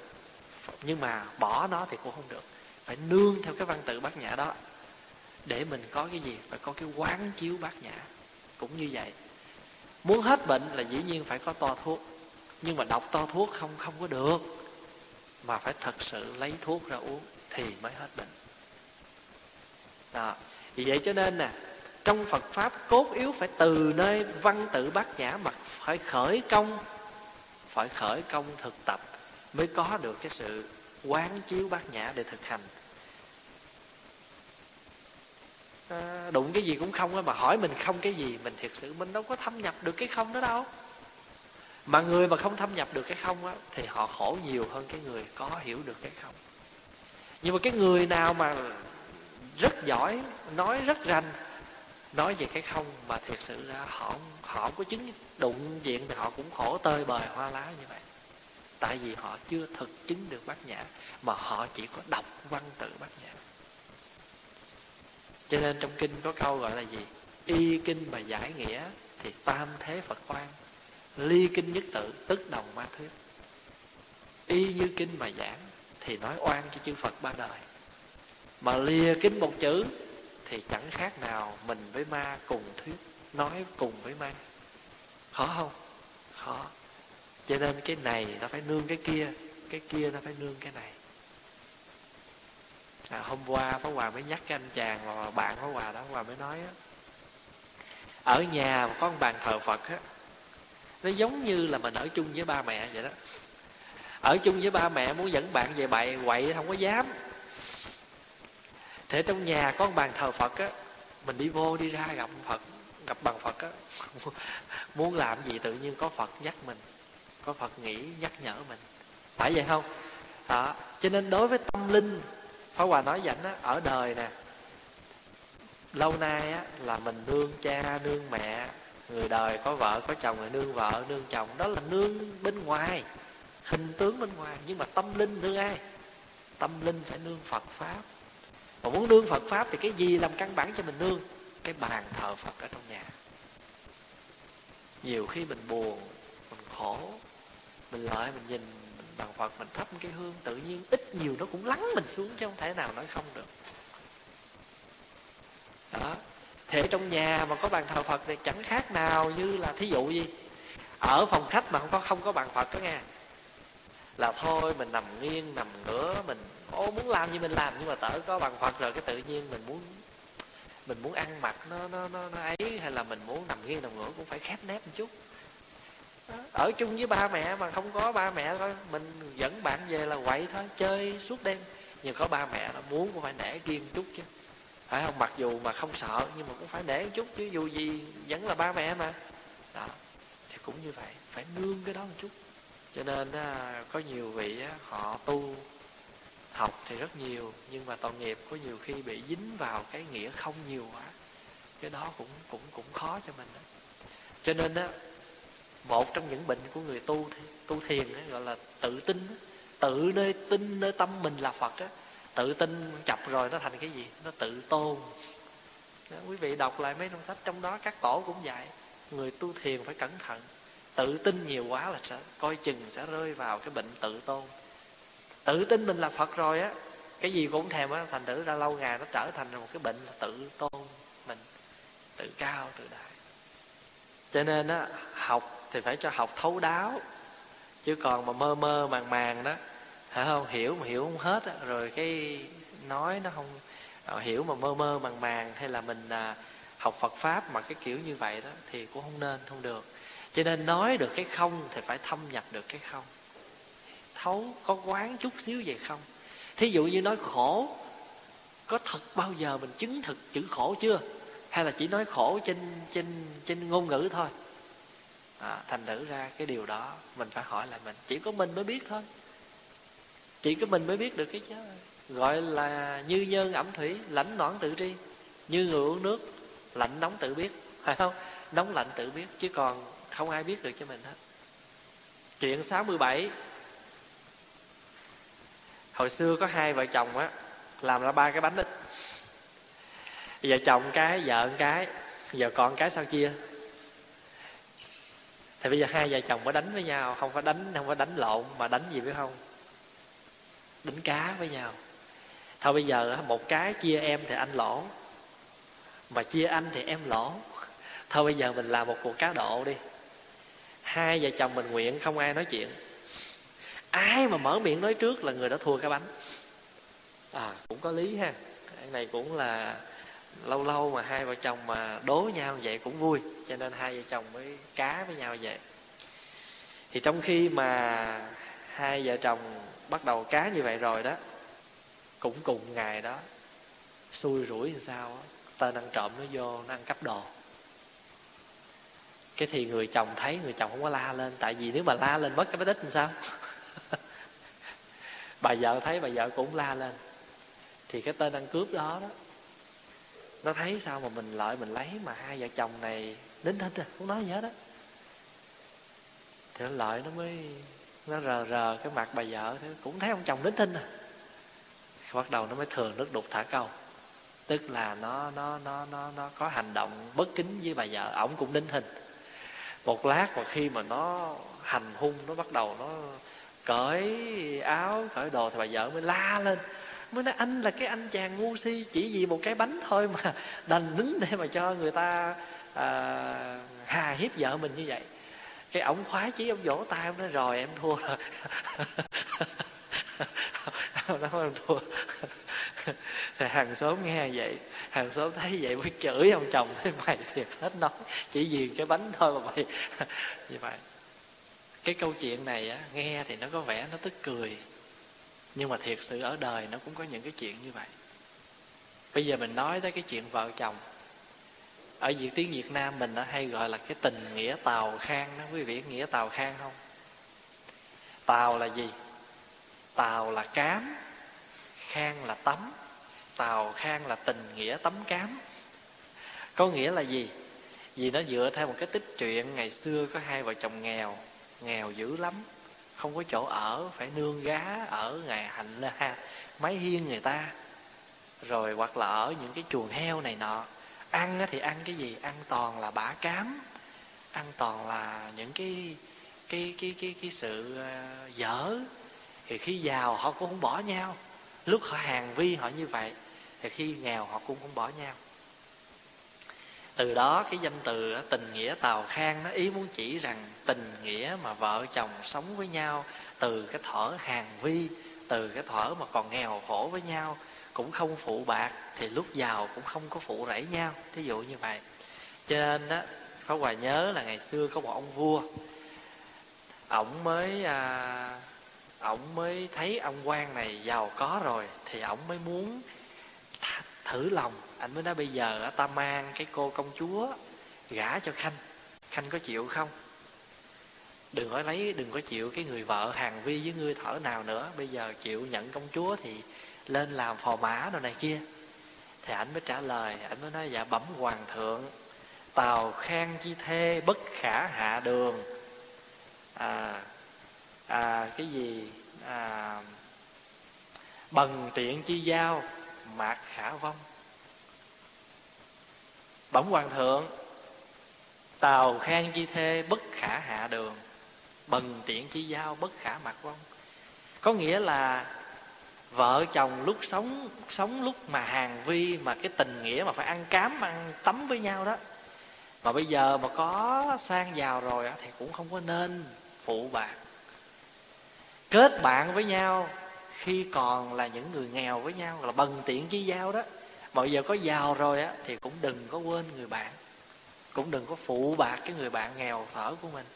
Nhưng mà bỏ nó thì cũng không được. Phải nương theo cái văn tự bát nhã đó để mình có cái gì? Phải có cái quán chiếu bát nhã. Cũng như vậy muốn hết bệnh là dĩ nhiên phải có to thuốc. Nhưng mà đọc to thuốc không không có được. Mà phải thật sự lấy thuốc ra uống thì mới hết bệnh. Đó. Vì vậy cho nên nè, trong Phật pháp cốt yếu phải từ nơi văn tự bát nhã mà phải khởi công, phải khởi công thực tập mới có được cái sự quán chiếu bát nhã để thực hành à, đụng cái gì cũng không á mà hỏi mình không cái gì mình thiệt sự mình đâu có thâm nhập được cái không đó đâu. Mà người mà không thâm nhập được cái không á thì họ khổ nhiều hơn cái người có hiểu được cái không. Nhưng mà cái người nào mà rất giỏi nói rất rành nói về cái không mà thiệt sự ra họ họ không có chứng đụng diện thì họ cũng khổ tơi bời hoa lá như vậy. Tại vì họ chưa thực chứng được bát nhã mà họ chỉ có đọc văn tự bát nhã cho nên trong kinh có câu gọi là gì? Y kinh mà giải nghĩa thì tam thế phật quan. Ly kinh nhất tự, tức đồng ma thuyết. Y như kinh mà giảng thì nói oan cho chư phật ba đời. Mà lìa kinh một chữ thì chẳng khác nào mình với ma cùng thuyết, nói cùng với ma. Khó không? Khó. Cho nên cái này nó phải nương cái kia cái kia nó phải nương cái này à, hôm qua Pháp Hòa mới nhắc cái anh chàng mà bạn Pháp Hòa đó Pháp Hòa mới nói á ở nhà có một bàn thờ Phật á nó giống như là mình ở chung với ba mẹ vậy đó. Ở chung với ba mẹ muốn dẫn bạn về bậy quậy không có dám. Thế trong nhà có một bàn thờ phật á mình đi vô đi ra gặp phật gặp bằng phật á muốn làm gì tự nhiên có phật nhắc mình có phật nghĩ nhắc nhở mình. Phải vậy không? Đó cho nên đối với tâm linh Pháp Hòa nói dảnh á, ở đời nè lâu nay á là mình nương cha nương mẹ người đời có vợ có chồng rồi nương vợ nương chồng đó là nương bên ngoài hình tướng bên ngoài. Nhưng mà tâm linh nương ai? Tâm linh phải nương phật pháp. Mà muốn nương phật pháp thì cái gì làm căn bản cho mình nương? Cái bàn thờ phật ở trong nhà. Nhiều khi mình buồn mình khổ mình lại mình nhìn bằng bàn phật mình thắp cái hương tự nhiên ít nhiều nó cũng lắng mình xuống chứ không thể nào nói không được. Đó. Thể trong nhà mà có bàn thờ phật thì chẳng khác nào như là thí dụ gì ở phòng khách mà không có không có bàn phật đó nghe là thôi mình nằm nghiêng nằm ngửa mình ô muốn làm gì mình làm nhưng mà tở có bàn phật rồi cái tự nhiên mình muốn mình muốn ăn mặc nó nó nó, nó ấy hay là mình muốn nằm nghiêng nằm ngửa cũng phải khép nép một chút ở chung với ba mẹ mà không có ba mẹ thôi. Mình dẫn bạn về là quậy thôi, chơi suốt đêm. Nhưng có ba mẹ là muốn cũng phải nể kiên chút chứ. Phải không? Mặc dù mà không sợ, nhưng mà cũng phải để chút chứ. Dù gì vẫn là ba mẹ mà. Đó. Thì cũng như vậy. Phải nương cái đó một chút. Cho nên à, có nhiều vị họ tu, học thì rất nhiều. Nhưng mà tội nghiệp có nhiều khi bị dính vào cái nghĩa không nhiều quá. Cái đó cũng cũng cũng khó cho mình đó. cho nên, á một trong những bệnh của người tu tu thiền ấy, gọi là tự tin tự nơi tin nơi tâm mình là phật á. Tự tin chập rồi nó thành cái gì? Nó tự tôn. Đó, quý vị đọc lại mấy trong sách trong đó các tổ cũng dạy người tu thiền phải cẩn thận. Tự tin nhiều quá là sẽ coi chừng sẽ rơi vào cái bệnh tự tôn. Tự tin mình là phật rồi á cái gì cũng thèm á thành thử ra lâu ngày nó trở thành một cái bệnh là tự tôn mình tự cao tự đại. Cho nên á học thì phải cho học thấu đáo. Chứ còn mà mơ mơ màng màng đó hả không? Hiểu mà hiểu không hết rồi cái nói nó không ờ, hiểu mà mơ mơ màng màng hay là mình à, học Phật pháp mà cái kiểu như vậy đó thì cũng không nên không được. Cho nên nói được cái không thì phải thâm nhập được cái không. Thấu có quán chút xíu về không. Thí dụ như nói khổ có thật bao giờ mình chứng thực chữ khổ chưa? Hay là chỉ nói khổ trên trên trên ngôn ngữ thôi? À, thành thử ra cái điều đó mình phải hỏi lại mình. Chỉ có mình mới biết thôi. Chỉ có mình mới biết được cái chứ. Gọi là như nhân ẩm thủy lãnh nõn tự tri. Như người uống nước lạnh nóng tự biết. Phải không? Nóng lạnh tự biết chứ còn không ai biết được cho mình hết. Chuyện 67 hồi xưa có hai vợ chồng á làm ra ba cái bánh ít vợ chồng cái vợ cái giờ con cái sao chia thì bây giờ hai vợ chồng mới đánh với nhau, không phải đánh, không phải đánh lộn, mà đánh gì biết không? Đánh cá với nhau. Thôi bây giờ một cái chia em thì anh lỗ, mà chia anh thì em lỗ. Thôi bây giờ mình làm một cuộc cá độ đi. Hai vợ chồng mình nguyện không ai nói chuyện. Ai mà mở miệng nói trước là người đó thua cái bánh. À cũng có lý ha. Cái này cũng là lâu lâu mà hai vợ chồng mà đố nhau vậy cũng vui cho nên hai vợ chồng mới cá với nhau vậy. Thì trong khi mà hai vợ chồng bắt đầu cá như vậy rồi đó cũng cùng ngày đó xui rủi làm sao đó, tên ăn trộm nó vô nó ăn cắp đồ. Cái thì người chồng thấy người chồng không có la lên tại vì nếu mà la lên mất cái bánh ít làm sao? Bà vợ thấy bà vợ cũng la lên. Thì cái tên ăn cướp đó đó nó thấy sao mà mình lợi mình lấy mà hai vợ chồng này đến hết rồi à? không nói gì hết á. Thì nó lợi nó mới, nó rờ rờ cái mặt bà vợ thế cũng thấy ông chồng đến thinh à. Bắt đầu nó mới thường nước đục thả câu. Tức là nó nó nó nó nó có hành động bất kính với bà vợ, ổng cũng đính hình một lát mà khi mà nó hành hung, nó bắt đầu nó cởi áo, cởi đồ thì bà vợ mới la lên mới nói anh là cái anh chàng ngu si chỉ vì một cái bánh thôi mà đành nín để mà cho người ta à, hà hiếp vợ mình như vậy. Cái ổng khoái chí ông vỗ tay ông nói rồi em thua rồi. Ông nói em thua. Thì hàng xóm nghe vậy hàng xóm thấy vậy mới chửi ông chồng thấy mày thiệt hết nói chỉ vì cái bánh thôi mà mày. Như vậy. Cái câu chuyện này á nghe thì nó có vẻ nó tức cười nhưng mà thiệt sự ở đời nó cũng có những cái chuyện như vậy. Bây giờ mình nói tới cái chuyện vợ chồng. Ở việt tiếng việt nam mình nó hay gọi là cái tình nghĩa tàu khang đó. Quý vị nghĩa tàu khang không? Tàu là gì? Tàu là cám khang là tấm, tàu khang là tình nghĩa tấm cám. Có nghĩa là gì? Vì nó dựa theo một cái tích truyện ngày xưa có hai vợ chồng nghèo nghèo dữ lắm không có chỗ ở, phải nương gá ở ngày hạnh là ha. Máy hiên người ta. Rồi hoặc là ở những cái chuồng heo này nọ. Ăn thì ăn cái gì? Ăn toàn là bã cám. Ăn toàn là những cái cái cái cái cái sự ờ, dở. Thì khi giàu họ cũng không bỏ nhau. Lúc họ hàng vi họ như vậy, thì khi nghèo họ cũng không bỏ nhau từ đó cái danh từ tình nghĩa tào khang nó ý muốn chỉ rằng tình nghĩa mà vợ chồng sống với nhau từ cái thở hàng vi từ cái thở mà còn nghèo khổ với nhau cũng không phụ bạc thì lúc giàu cũng không có phụ rẫy nhau. Thí dụ như vậy. Cho nên đó có hoài nhớ là ngày xưa có một ông vua ổng mới à, ổng mới thấy ông quan này giàu có rồi thì ổng mới muốn thử lòng anh mới nói bây giờ ta mang cái cô công chúa gả cho khanh. Khanh có chịu không? Đừng có lấy đừng có chịu cái người vợ hàng vi với ngươi thở nào nữa. Bây giờ chịu nhận công chúa thì lên làm phò mã đồ này kia. Thì ảnh mới trả lời ảnh mới nói dạ bẩm hoàng thượng tàu khang chi thê bất khả hạ đường. À, à cái gì? À, bần tiện chi giao mạc khả vong bẩm hoàng thượng, tàu khang chi thê bất khả hạ đường, bần tiện chi giao bất khả mặt vong. Có nghĩa là vợ chồng lúc sống sống lúc mà hàng vi mà cái tình nghĩa mà phải ăn cám, ăn tắm với nhau đó. Mà bây giờ mà có sang giàu rồi thì cũng không có nên phụ bạc kết bạn với nhau khi còn là những người nghèo với nhau, là bần tiện chi giao đó mà bây giờ có giàu rồi á, thì cũng đừng có quên người bạn. Cũng đừng có phụ bạc cái người bạn nghèo thở của mình.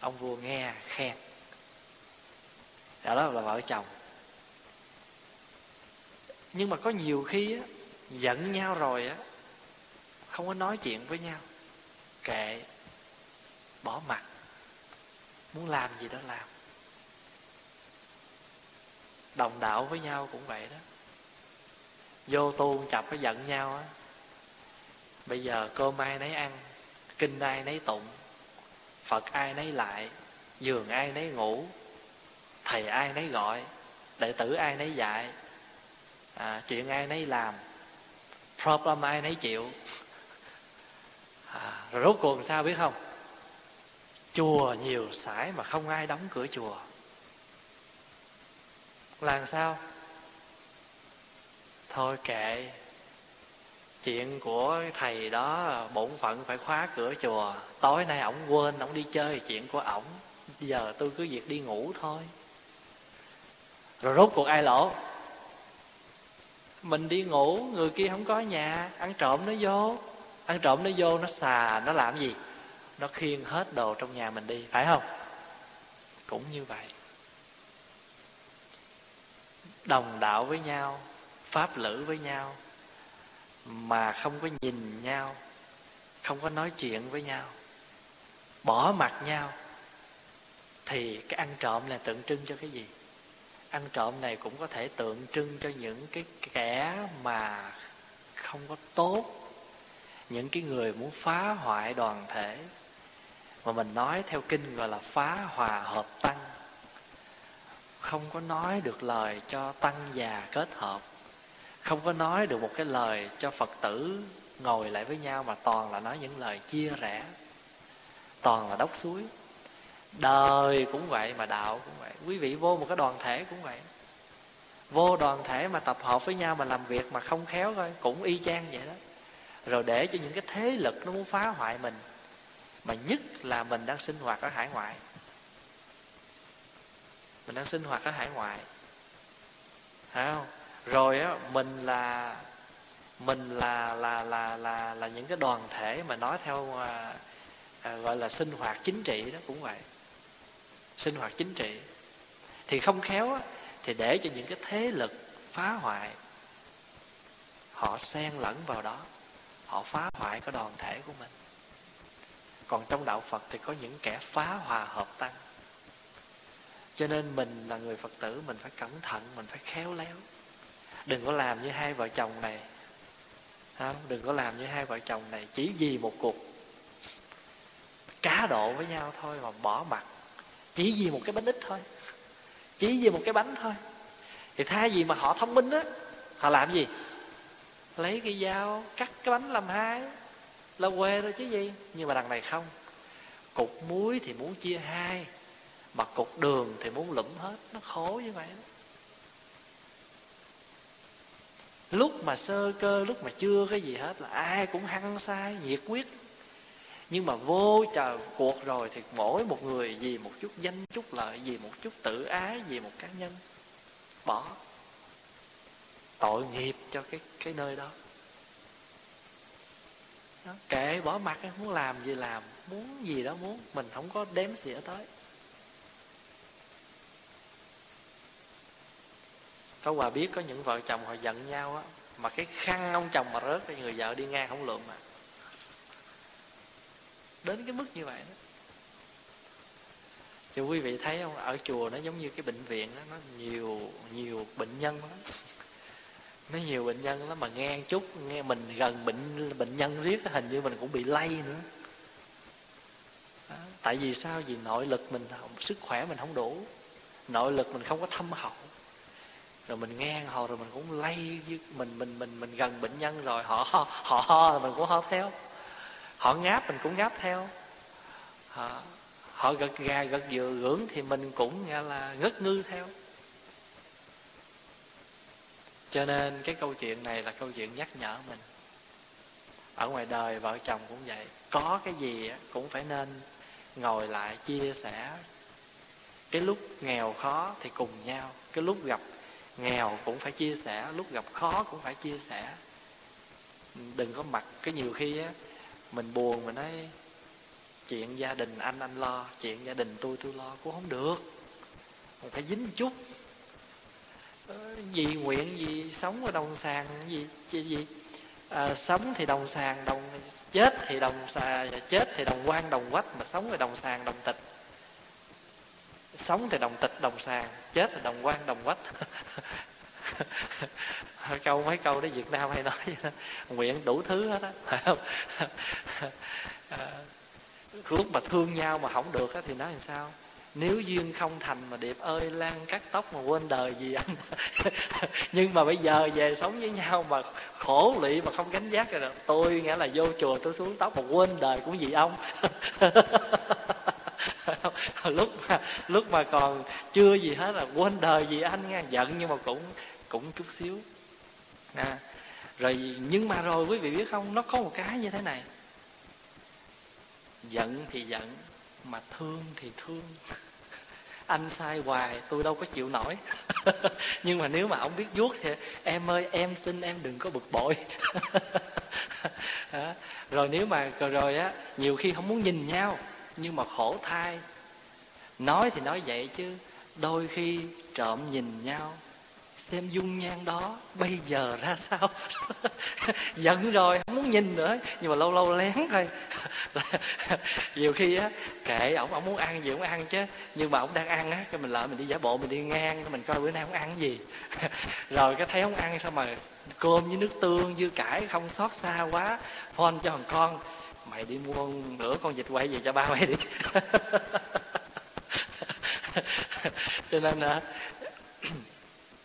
Ông vua nghe, khen. Đó là vợ chồng. Nhưng mà có nhiều khi á, giận nhau rồi á, không có nói chuyện với nhau. Kệ, bỏ mặt. Muốn làm gì đó làm. Đồng đạo với nhau cũng vậy đó vô tu chập nó giận nhau á. Bây giờ cơm ai nấy ăn kinh ai nấy tụng phật ai nấy lại giường ai nấy ngủ thầy ai nấy gọi đệ tử ai nấy dạy à, chuyện ai nấy làm problem ai nấy chịu. À, rồi rốt cuộc sao biết không? Chùa nhiều sải mà không ai đóng cửa chùa. Làm sao? Thôi kệ. Chuyện của thầy đó, bổn phận phải khóa cửa chùa. Tối nay ổng quên, ổng đi chơi chuyện của ổng. Giờ tôi cứ việc đi ngủ thôi. Rồi rốt cuộc ai lỗ mình đi ngủ, người kia không có nhà. Ăn trộm nó vô. Ăn trộm nó vô, nó xà, nó làm gì? Nó khiêng hết đồ trong nhà mình đi, phải không? Cũng như vậy. Đồng đạo với nhau pháp lữ với nhau, mà không có nhìn nhau, không có nói chuyện với nhau, bỏ mặt nhau, thì cái ăn trộm là tượng trưng cho cái gì? Ăn trộm này cũng có thể tượng trưng cho những cái kẻ mà không có tốt, những cái người muốn phá hoại đoàn thể. Mà mình nói theo kinh gọi là phá hòa hợp tăng. Không có nói được lời cho tăng già kết hợp không có nói được một cái lời cho phật tử ngồi lại với nhau mà toàn là nói những lời chia rẽ. Toàn là đốc suối. Đời cũng vậy mà đạo cũng vậy. Quý vị vô một cái đoàn thể cũng vậy. Vô đoàn thể mà tập hợp với nhau mà làm việc mà không khéo thôi. Cũng y chang vậy đó. Rồi để cho những cái thế lực nó muốn phá hoại mình, mà nhất là mình đang sinh hoạt ở hải ngoại. Mình đang sinh hoạt ở hải ngoại. Phải không? Rồi á mình là mình là là là là là những cái đoàn thể mà nói theo à, à, gọi là sinh hoạt chính trị đó cũng vậy. Sinh hoạt chính trị. Thì không khéo á, thì để cho những cái thế lực phá hoại họ xen lẫn vào đó họ phá hoại cái đoàn thể của mình. Còn trong đạo phật thì có những kẻ phá hòa hợp tăng. Cho nên mình là người phật tử mình phải cẩn thận mình phải khéo léo đừng có làm như hai vợ chồng này. Không? đừng có làm như hai vợ chồng này chỉ vì một cuộc cá độ với nhau thôi mà bỏ mặt. Chỉ vì một cái bánh ít thôi. Chỉ vì một cái bánh thôi. Thì thay vì mà họ thông minh á, họ làm gì? Lấy cái dao, cắt cái bánh làm hai, là quê rồi chứ gì. Nhưng mà đằng này không. Cục muối thì muốn chia hai, mà cục đường thì muốn lụm hết. Nó khổ như vậy đó. Lúc mà sơ cơ lúc mà chưa cái gì hết là ai cũng hăng say nhiệt quyết nhưng mà vô chờ cuộc rồi thì mỗi một người vì một chút danh chút lợi vì một chút tự ái vì một cá nhân bỏ tội nghiệp cho cái cái nơi đó. Đó, kệ bỏ mặt muốn làm gì làm muốn gì đó muốn mình không có đếm xỉa tới. Có quà biết có những vợ chồng họ giận nhau á mà cái khăn ông chồng mà rớt thì người vợ đi ngang không lượm mà. Đến cái mức như vậy đó. Cho quý vị thấy không? Ở chùa nó giống như cái bệnh viện đó, nó nhiều nhiều bệnh nhân lắm. Nó nhiều bệnh nhân lắm mà nghe chút nghe mình gần bệnh bệnh nhân riết hình như mình cũng bị lây nữa. Đó. tại vì sao? Vì nội lực mình sức khỏe mình không đủ. Nội lực mình không có thâm hậu rồi mình nghe họ rồi mình cũng lây với mình mình mình mình gần bệnh nhân rồi họ họ ho mình cũng ho theo. Họ ngáp mình cũng ngáp theo. Họ, họ gật gà gật dừa gưỡng thì mình cũng nghe là ngất ngư theo. Cho nên cái câu chuyện này là câu chuyện nhắc nhở mình. Ở ngoài đời vợ chồng cũng vậy. Có cái gì cũng phải nên ngồi lại chia sẻ. Cái lúc nghèo khó thì cùng nhau. Cái lúc gặp nghèo cũng phải chia sẻ lúc gặp khó cũng phải chia sẻ. Đừng có mặc cái nhiều khi á mình buồn mình nói chuyện gia đình anh anh lo chuyện gia đình tôi tôi lo. Cũng không được. Mình phải dính chút. Ờ, gì nguyện gì sống ở đồng sàng gì gì, gì. À, sống thì đồng sàng đồng chết thì đồng sàng chết thì đồng quan đồng quách mà sống ở đồng sàng đồng tịch sống thì đồng tịch đồng sàng chết thì đồng quan đồng quách. Câu mấy câu đó việt nam hay nói nguyện đủ thứ hết á. Phải không? À, lúc mà thương nhau mà không được á thì nói làm sao? Nếu duyên không thành mà điệp ơi lan cắt tóc mà quên đời gì anh? Nhưng mà bây giờ về sống với nhau mà khổ lụy mà không gánh giác rồi tôi nghĩa là vô chùa tôi xuống tóc mà quên đời cũng gì ông. lúc mà lúc mà còn chưa gì hết là quên đời gì anh nghe giận nhưng mà cũng cũng chút xíu. À, rồi nhưng mà rồi quý vị biết không nó có một cái như thế này. Giận thì giận mà thương thì thương. Anh sai hoài tôi đâu có chịu nổi. Nhưng mà nếu mà ông biết vuốt thì em ơi em xin em đừng có bực bội. Rồi nếu mà rồi á nhiều khi không muốn nhìn nhau nhưng mà khổ thai nói thì nói vậy chứ, đôi khi trộm nhìn nhau, xem dung nhan đó, bây giờ ra sao? Giận rồi, không muốn nhìn nữa, nhưng mà lâu lâu lén thôi. Nhiều khi á, kệ ổng ổng muốn ăn gì ổng ăn chứ, nhưng mà ổng đang ăn á, cái mình lợi mình đi giả bộ, mình đi ngang mình coi bữa nay ổng ăn gì. Rồi cái thấy ổng ăn sao mà cơm với nước tương, dưa cải không xót xa quá, phone cho thằng con, mày đi mua nửa con vịt quay về cho ba mày đi. cho nên là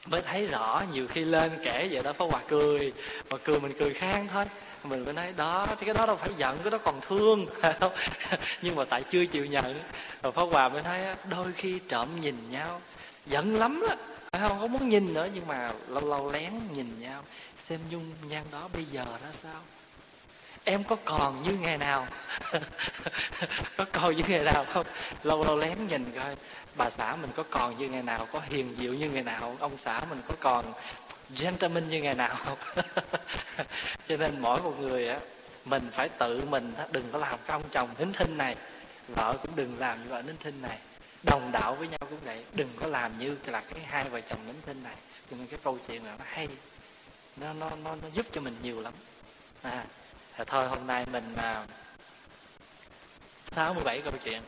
mới thấy rõ nhiều khi lên kể vậy đó phó hòa cười, mà cười mình cười khang thôi. Mình mới nói, đó, cái đó đâu phải giận, cái đó còn thương. Nhưng mà tại chưa chịu nhận. Rồi phó hòa mới nói đôi khi trộm nhìn nhau, giận lắm đó. Phải không? Không muốn nhìn nữa, nhưng mà lâu lâu lén nhìn nhau. Xem nhung nhan đó bây giờ ra sao? Em có còn như ngày nào? Có còn như ngày nào không? Lâu lâu lén nhìn coi bà xã mình có còn như ngày nào có hiền diệu như ngày nào ông xã mình có còn gentleman như ngày nào. Cho nên mỗi một người á mình phải tự mình đừng có làm cái ông chồng nín thinh này vợ cũng đừng làm như vợ nín thinh này đồng đạo với nhau cũng vậy đừng có làm như là cái hai vợ chồng nín thinh này. Cho nên cái câu chuyện này nó hay nó nó nó, nó giúp cho mình nhiều lắm. À, à thôi hôm nay mình à, 67 câu chuyện.